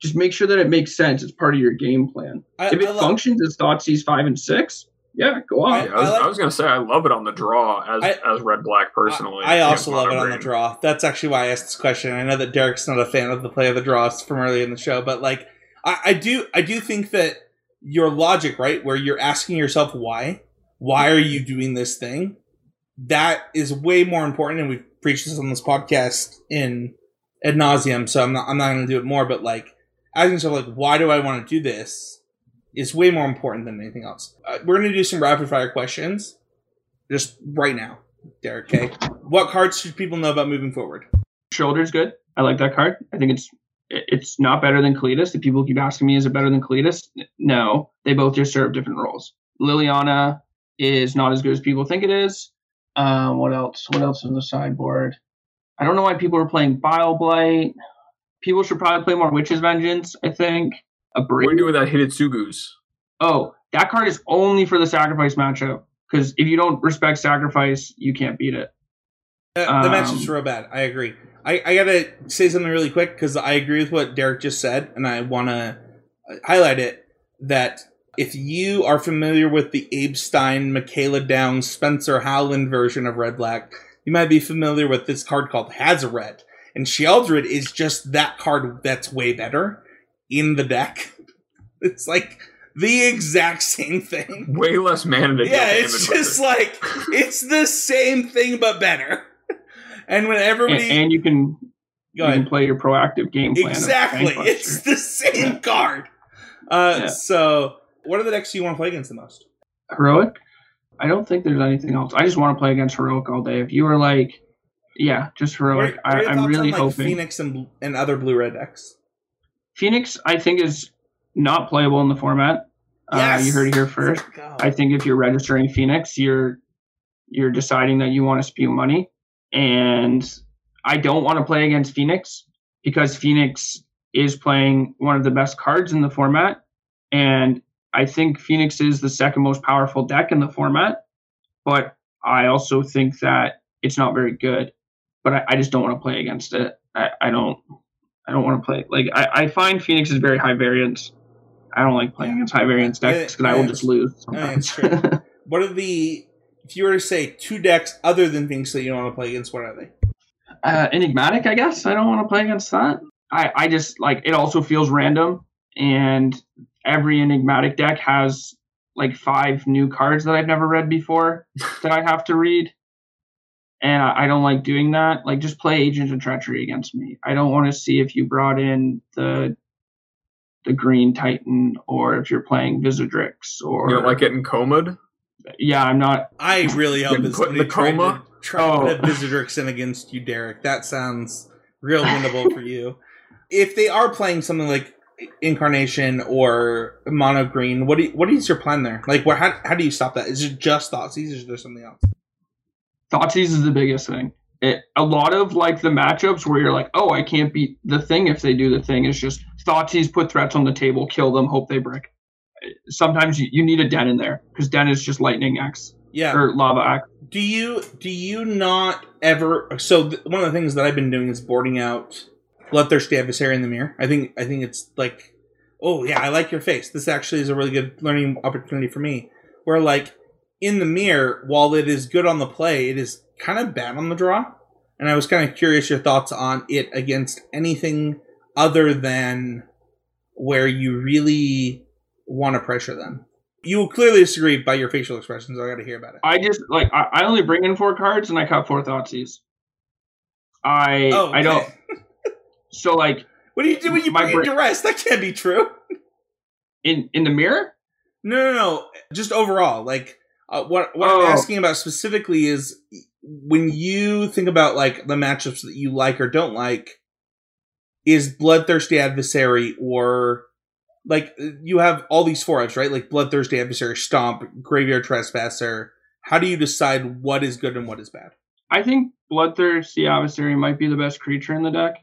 Just make sure that it makes sense. It's part of your game plan. I, If it I love- functions as Thoughtseize five and six, yeah, go on. I- I, was, like- I was gonna say I love it on the draw as I- as red black personally. I, I also love it on the draw. That's actually why I asked this question. I know that Derek's not a fan of the play of the draws from early in the show, but like I, I do I do think that your logic, right, where you're asking yourself why, why are you doing this thing? That is way more important, and we've preached this on this podcast in ad nauseum. So I'm not I'm not going to do it more, but like asking yourself like why do I want to do this is way more important than anything else. Uh, we're going to do some rapid fire questions just right now. Derek, okay? What cards should people know about moving forward? Shoulder's good. I like that card. I think it's it's not better than Cletus. If people keep asking me, is it better than Cletus? No, they both just serve different roles. Liliana is not as good as people think it is. Um, what else? What else on the sideboard? I don't know why people are playing Bile Blight. People should probably play more Witch's Vengeance. I think a What do you break. do with that Hitsugus? Oh, that card is only for the sacrifice matchup. Because if you don't respect sacrifice, you can't beat it. Uh, the Um, matchup's real bad. I agree. I, I gotta say something really quick because I agree with what Derek just said, and I want to highlight it that if you are familiar with the Abe Stein, Michaela Downs, Spencer Howland version of Red Black, you might be familiar with this card called Hazoret. And Sheoldred is just that card that's way better in the deck. It's like the exact same thing. Way less mana to Yeah, it's just like it's the same thing but better. And when everybody And, and you can go you can play your proactive game plan. exactly, it's the same card. Uh, Yeah. So, what are the decks you want to play against the most? heroic. I don't think there's anything else. I just want to play against heroic all day. If you were like, yeah, just What are, heroic. what are I, I'm really on like hoping Phoenix and and other blue red decks? Phoenix. I think is not playable in the format. Uh, you heard it here first. I think if you're registering Phoenix, you're you're deciding that you want to spew money, and I don't want to play against Phoenix because Phoenix is playing one of the best cards in the format, and I think Phoenix is the second most powerful deck in the format, but I also think that it's not very good. But I, I just don't want to play against it. I, I don't. I don't want to play like I, I find Phoenix is very high variance. I don't like playing against high variance decks because I, will just lose. Sometimes. What are the if you were to say two decks other than Phoenix that you don't want to play against? What are they? uh, enigmatic, I guess. I don't want to play against that. I, I just like it also feels random and every enigmatic deck has like five new cards that I've never read before that I have to read. And I, I don't like doing that. Like just play Agent of Treachery against me. I don't want to see if you brought in the the Green Titan or if you're playing Visodrix or You don't like getting comed? yeah, I'm not I really hope Getting put in the tried coma? to, tried to Oh. put Visitors in against you, Derek. That sounds real winnable for you. If they are playing something like Incarnation or Mono Green, what do you, what is your plan there? Like, what? How, how do you stop that? Is it just Thoughtseize, or is there something else? Thoughtseize is the biggest thing. It, a lot of like the matchups where you're like, oh, I can't beat the thing if they do the thing is just Thoughtseize put threats on the table, kill them, hope they brick. Sometimes you, you need a den in there because den is just lightning X Yeah. or lava X. do you do you not ever? So th- one of the things that I've been doing is boarding out Bloodthirsty Adversary in the mirror. I think I think it's like, oh yeah, I like your face. This actually is a really good learning opportunity for me. Where like in the mirror, while it is good on the play, it is kind of bad on the draw. And I was kind of curious your thoughts on it against anything other than where you really want to pressure them. You will clearly disagree by your facial expressions. I got to hear about it. I just like I, I only bring in four cards and I cut four Thoughtseize. I Oh, I don't okay. so like What do you do when you bring bra- in duress? That can't be true. in in the mirror. No, no, no. Just overall, like uh, what what Oh. I'm asking about specifically is when you think about like the matchups that you like or don't like, is bloodthirsty adversary or like you have all these four Fs, right? Like bloodthirsty adversary, stomp, graveyard trespasser. How do you decide what is good and what is bad? I think bloodthirsty adversary might be the best creature in the deck.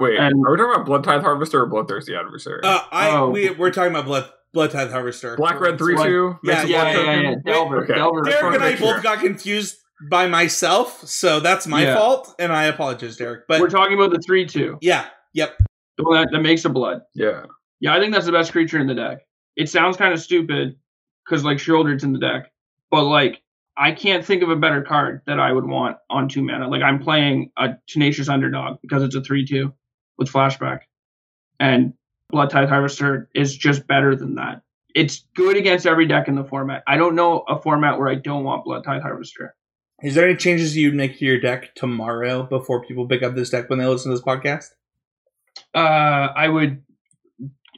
Wait, And- are we talking about Blood Tithe Harvester or Bloodthirsty Adversary? Uh, I Oh. we we're talking about blood blood tithe harvester. Black Red 3 Blood- 2? Yeah, Makes a yeah, blood yeah, yeah, yeah. Delver, Okay. Delver. Derek and I both got confused by myself, so that's my Yeah. fault, and I apologize, Derek. But We're talking about the three two, yeah, yep. the one that, that makes a blood. Yeah. Yeah, I think that's the best creature in the deck. It sounds kind of stupid because like Sheoldred's in the deck, but like I can't think of a better card that I would want on two mana. Like I'm playing a tenacious underdog because it's a three two with flashback, and Blood Tithe Harvester is just better than that. It's good against every deck in the format. I don't know a format where I don't want Blood Tithe Harvester. Is there any changes you'd make to your deck tomorrow before people pick up this deck when they listen to this podcast? Uh, I would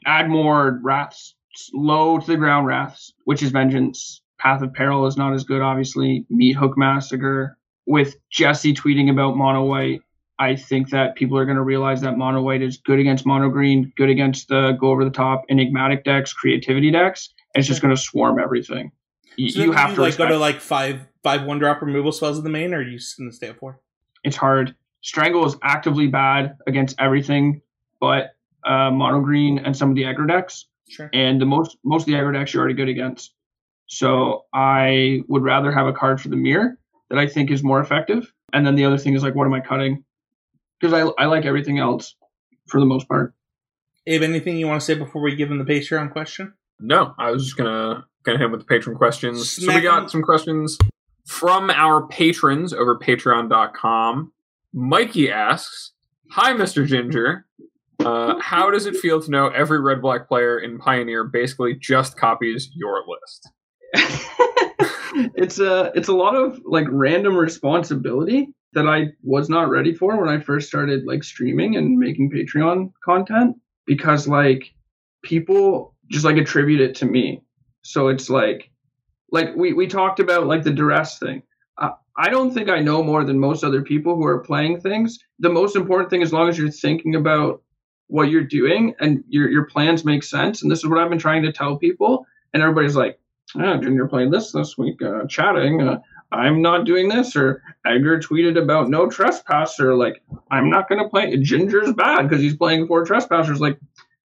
add more wraths, low to the ground wraths, Witch's Vengeance. Path of Peril is not as good, obviously. Meathook Massacre. With Jesse tweeting about mono white, I think that people are going to realize that mono white is good against mono green, good against the go over the top enigmatic decks, creativity decks. And it's just going to swarm everything. Y- So you have you to like go to like five five one drop removal spells in the main, or are you just gonna stay at four? it's hard. Strangle is actively bad against everything but uh, mono green and some of the aggro decks. Sure. and the most most of the aggro decks you're already good against. So I would rather have a card for the mirror that I think is more effective. And then the other thing is like, what am I cutting? Because I I like everything else for the most part. Abe, anything you want to say before we give him the Patreon question? No, I was just gonna gonna hit him with the patron questions. So we Smack 'em. got some questions from our patrons over patreon.com. Mikey asks, Hi Mr. Ginger. Uh, how does it feel to know every red black player in Pioneer basically just copies your list? it's a it's a lot of like random responsibility that I was not ready for when I first started like streaming and making Patreon content because like people just like attribute it to me. So it's like like we we talked about like the duress thing. I, I don't think I know more than most other people who are playing things. The most important thing as long as you're thinking about what you're doing and your your plans make sense and this is what I've been trying to tell people and everybody's like oh, Ginger playing this this week, uh, chatting. Uh, I'm not doing this. Or Edgar tweeted about no trespasser. Like, I'm not going to play. Ginger's bad because he's playing four trespassers. Like,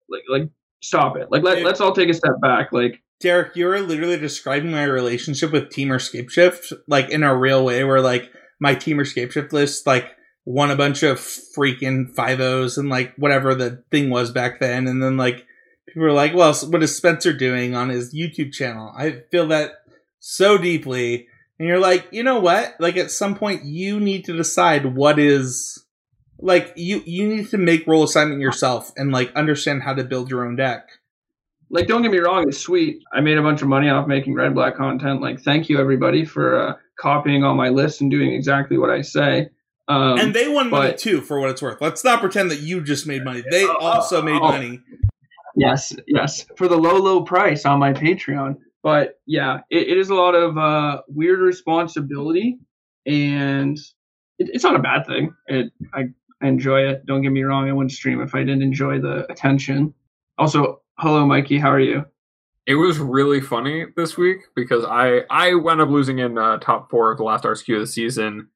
like, like, stop it. Like, let, Dude. let's all take a step back. Like, Derek, you're literally describing my relationship with Temur Scapeshift, like in a real way, where like my Temur Scapeshift list, like won a bunch of freaking five O's and like whatever the thing was back then, and then like people were like, "Well, what is Spencer doing on his YouTube channel?" I feel that so deeply, and you're like, you know what? Like at some point, you need to decide what is like you you need to make role assignment yourself and like understand how to build your own deck. like, don't get me wrong. It's sweet. I made a bunch of money off making red black content. Like, thank you everybody for uh, copying all my lists and doing exactly what I say. Um, and they won money but- too, for what it's worth. Let's not pretend that you just made money. They Oh, also made oh. money. Yes, yes, for the low, low price on my Patreon. But yeah, it, it is a lot of uh, weird responsibility, and it, it's not a bad thing. It, I, I enjoy it. Don't get me wrong. I wouldn't stream if I didn't enjoy the attention. Also, hello, Mikey. How are you? It was really funny this week because I I wound up losing in uh, top four of the last RCQ of the season,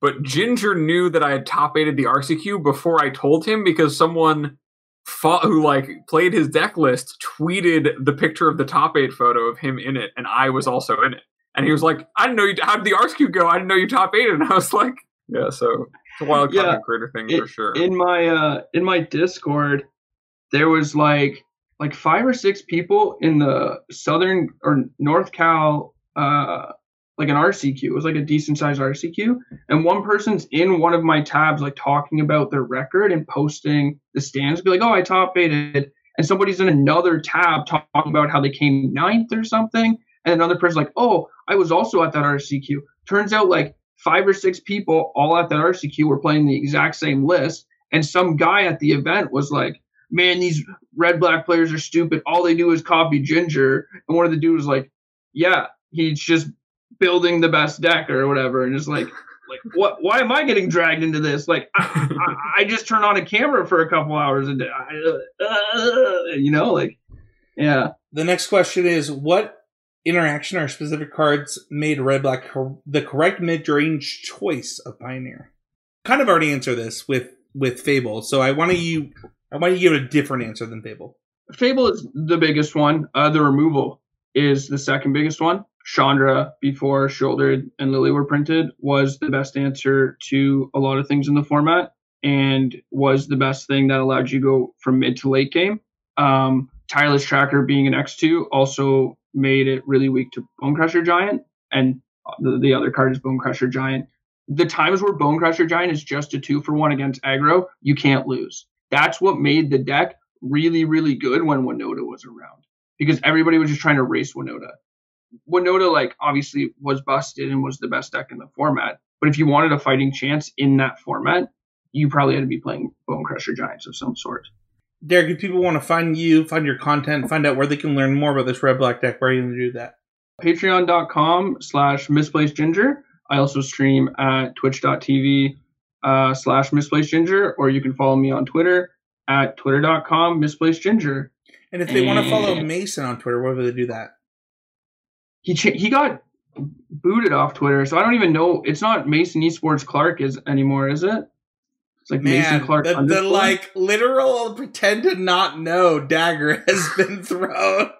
but Ginger knew that I had top eighted the RCQ before I told him because someone fought, who like played his deck list tweeted the picture of the top eight photo of him in it, and I was also in it. And he was like, "I didn't know you. How did the RCQ go? I didn't know you top eighted." And I was like, "Yeah, so it's a wild Yeah, content creator thing for sure." in my uh in my discord there was like like five or six people in the southern or north cal uh like an rcq it was like a decent sized rcq and one person's in one of my tabs like talking about their record and posting the stands be like oh i top eighted and somebody's in another tab talking about how they came ninth or something and another person's like oh i was also at that rcq turns out like five or six people all at that RCQ were playing the exact same list. And some guy at the event was like, man, these red black players are stupid. All they do is copy Ginger. And one of the dudes was like, yeah, he's just building the best deck or whatever, and just like like what? Why am I getting dragged into this? Like I, I, I just turn on a camera for a couple hours a day, I, uh, you know, like yeah. The next question is what interaction or specific cards made red black cor- the correct mid range choice of Pioneer? Kind of already answered this with with Fable, so I want you I want you to give a different answer than Fable. Fable is the biggest one. Uh, the removal is the second biggest one. Chandra, before Sheoldred and Lily were printed, was the best answer to a lot of things in the format and was the best thing that allowed you to go from mid to late game. Um, Tireless Tracker being an X2 also made it really weak to Bonecrusher Giant, and the, the other card is Bonecrusher Giant. The times where Bonecrusher Giant is just a two for one against aggro, you can't lose. That's what made the deck really, really good when Winota was around because everybody was just trying to race Winota. Winota, like, obviously was busted and was the best deck in the format. But if you wanted a fighting chance in that format, you probably had to be playing Bonecrusher Giants of some sort. Derek, if people want to find you, find your content, find out where they can learn more about this red black deck, where are you going to do that? Patreon.com slash misplaced ginger. I also stream at twitch.tv uh, slash misplaced ginger, or you can follow me on Twitter at twitter.com misplaced ginger. And if they want to follow Mason on Twitter, where do they do that? He cha- he got booted off Twitter, so I don't even know. It's not Mason Esports Clark is anymore, is it? It's like Mason Clark. the, the like literal pretend to not know dagger has been thrown.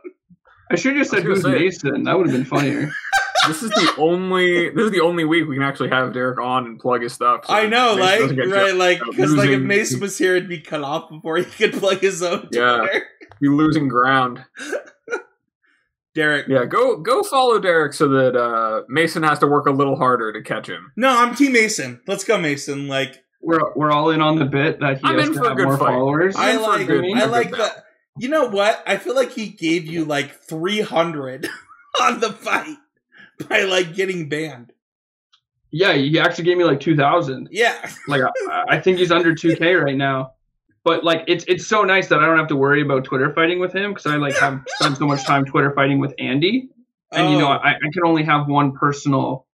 I should have just said who's say- Mason. That would have been funnier. this is the only this is the only week we can actually have Derek on and plug his stuff. so I know, Mason like right, like because like if Mason was here, it'd be cut off before he could plug his own Yeah. Twitter. be losing ground. Derek, Yeah, go go follow Derek so that uh, Mason has to work a little harder to catch him. no, I'm Team Mason. Let's go, Mason. Like we're we're all in on the bit that he I'm has in to for a have good more fight. followers. I in for a like, good- I a good like battle. that. You know what? I feel like he gave you like 300 on the fight by like getting banned. yeah, he actually gave me like two thousand. Yeah, Like I, I think he's under two K right now. But like it's it's so nice that I don't have to worry about Twitter fighting with him because I like have spent so much time Twitter fighting with Andy, and you know Oh. I, I can only have one personal.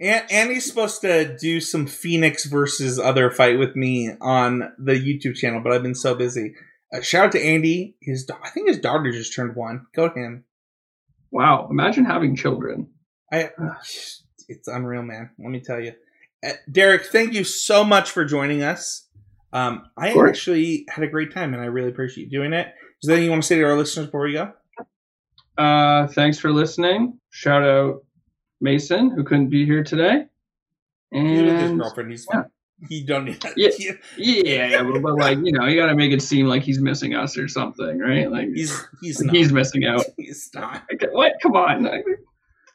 And Andy's supposed to do some Phoenix versus other fight with me on the YouTube channel, but I've been so busy. Uh, shout out to Andy. His da- I think his daughter just turned one. Go to him. Wow, imagine having children. I. It's unreal, man. Let me tell you, uh, Derek. Thank you so much for joining us. Um, I actually had a great time, and I really appreciate you doing it. Is there anything you want to say to our listeners before we go? Uh, thanks for listening. Shout out Mason who couldn't be here today. He's with his And girlfriend. He's fine. He don't need Yeah. he- yeah, but, but like you know, you got to make it seem like he's missing us or something, right? Like He's he's like, not. he's missing out. He's not. Like, What? Come on. Like,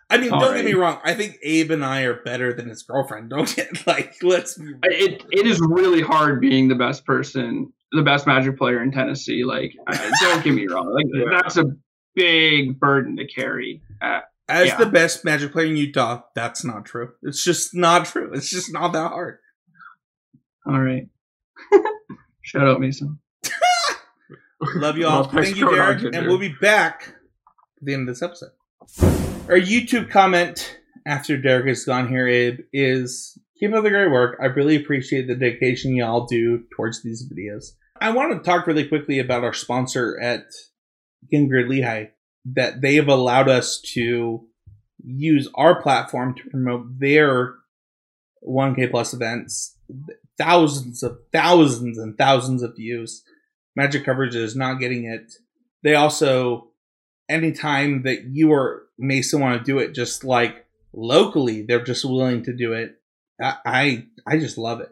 I mean, All don't get me wrong. I think Abe and I are better than his girlfriend. Don't get like let's. It it is really hard being the best person, the best Magic player in Tennessee. Like, don't get me wrong. Like Yeah. that's a big burden to carry. Uh, As yeah. the best Magic player in Utah, that's not true. It's just not true. It's just not that hard. all right. Shout out Mason. Love you all. Well, Thank you, Derek, and we'll be back at the end of this episode. Our YouTube comment after Derek is gone here, Abe, is keep up the great work. I really appreciate the dedication y'all do towards these videos. I want to talk really quickly about our sponsor at Game Grid Lehi, that they have allowed us to use our platform to promote their 1K plus events. Thousands of thousands and thousands of views. Magic coverage is not getting it. They also, anytime that you or Mason want to do it, just like locally, they're just willing to do it. I, I, I just love it.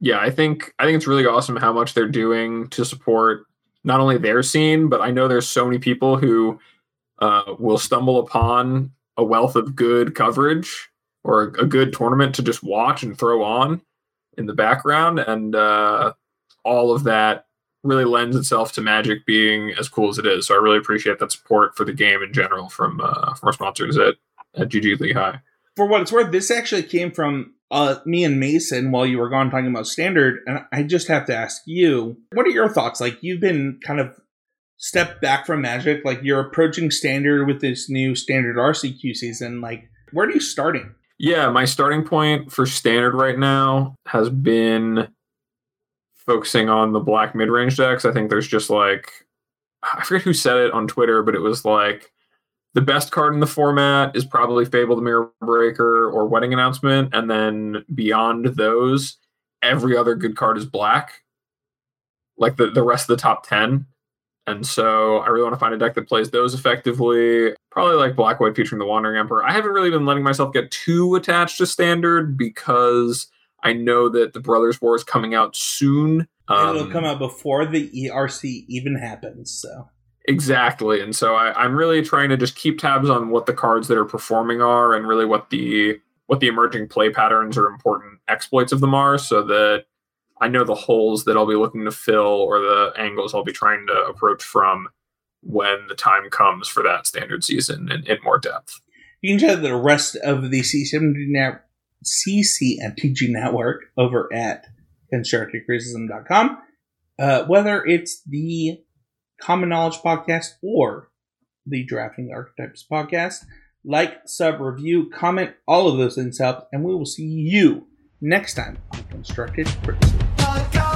yeah, I think I think it's really awesome how much they're doing to support not only their scene, but I know there's so many people who uh, will stumble upon a wealth of good coverage or a good tournament to just watch and throw on in the background, and uh, all of that really lends itself to Magic being as cool as it is. So I really appreciate that support for the game in general from uh, from our sponsors at at GG Lehi. For what it's worth, this actually came from uh, me and Mason while you were gone talking about standard, and I just have to ask you, what are your thoughts? Like you've been kind of stepped back from Magic, like you're approaching standard with this new standard RCQ season. Like, Where are you starting? Yeah, my starting point for standard right now has been focusing on the black mid range decks. I think there's just like I forget who said it on Twitter, but it was like the best card in the format is probably Fable the Mirror Breaker or Wedding Announcement, and then beyond those, every other good card is black. Like the, the rest of the top ten. And so I really want to find a deck that plays those effectively. Probably like Black White featuring the Wandering Emperor. I haven't really been letting myself get too attached to standard because I know that the Brothers War is coming out soon. Um, It'll come out before the ERC even happens. So exactly, and so I, I'm really trying to just keep tabs on what the cards that are performing are, and really what the what the emerging play patterns or important exploits of them are, so that I know the holes that I'll be looking to fill or the angles I'll be trying to approach from when the time comes for that standard season in, in more depth. You can check the rest of the CCMG net, CCMTG network over at constructedcriticism.com. Uh, whether it's the Common Knowledge podcast or the Drafting Archetypes podcast, like, sub, review, comment, all of those things help, and we will see you next time on Constructed Criticism.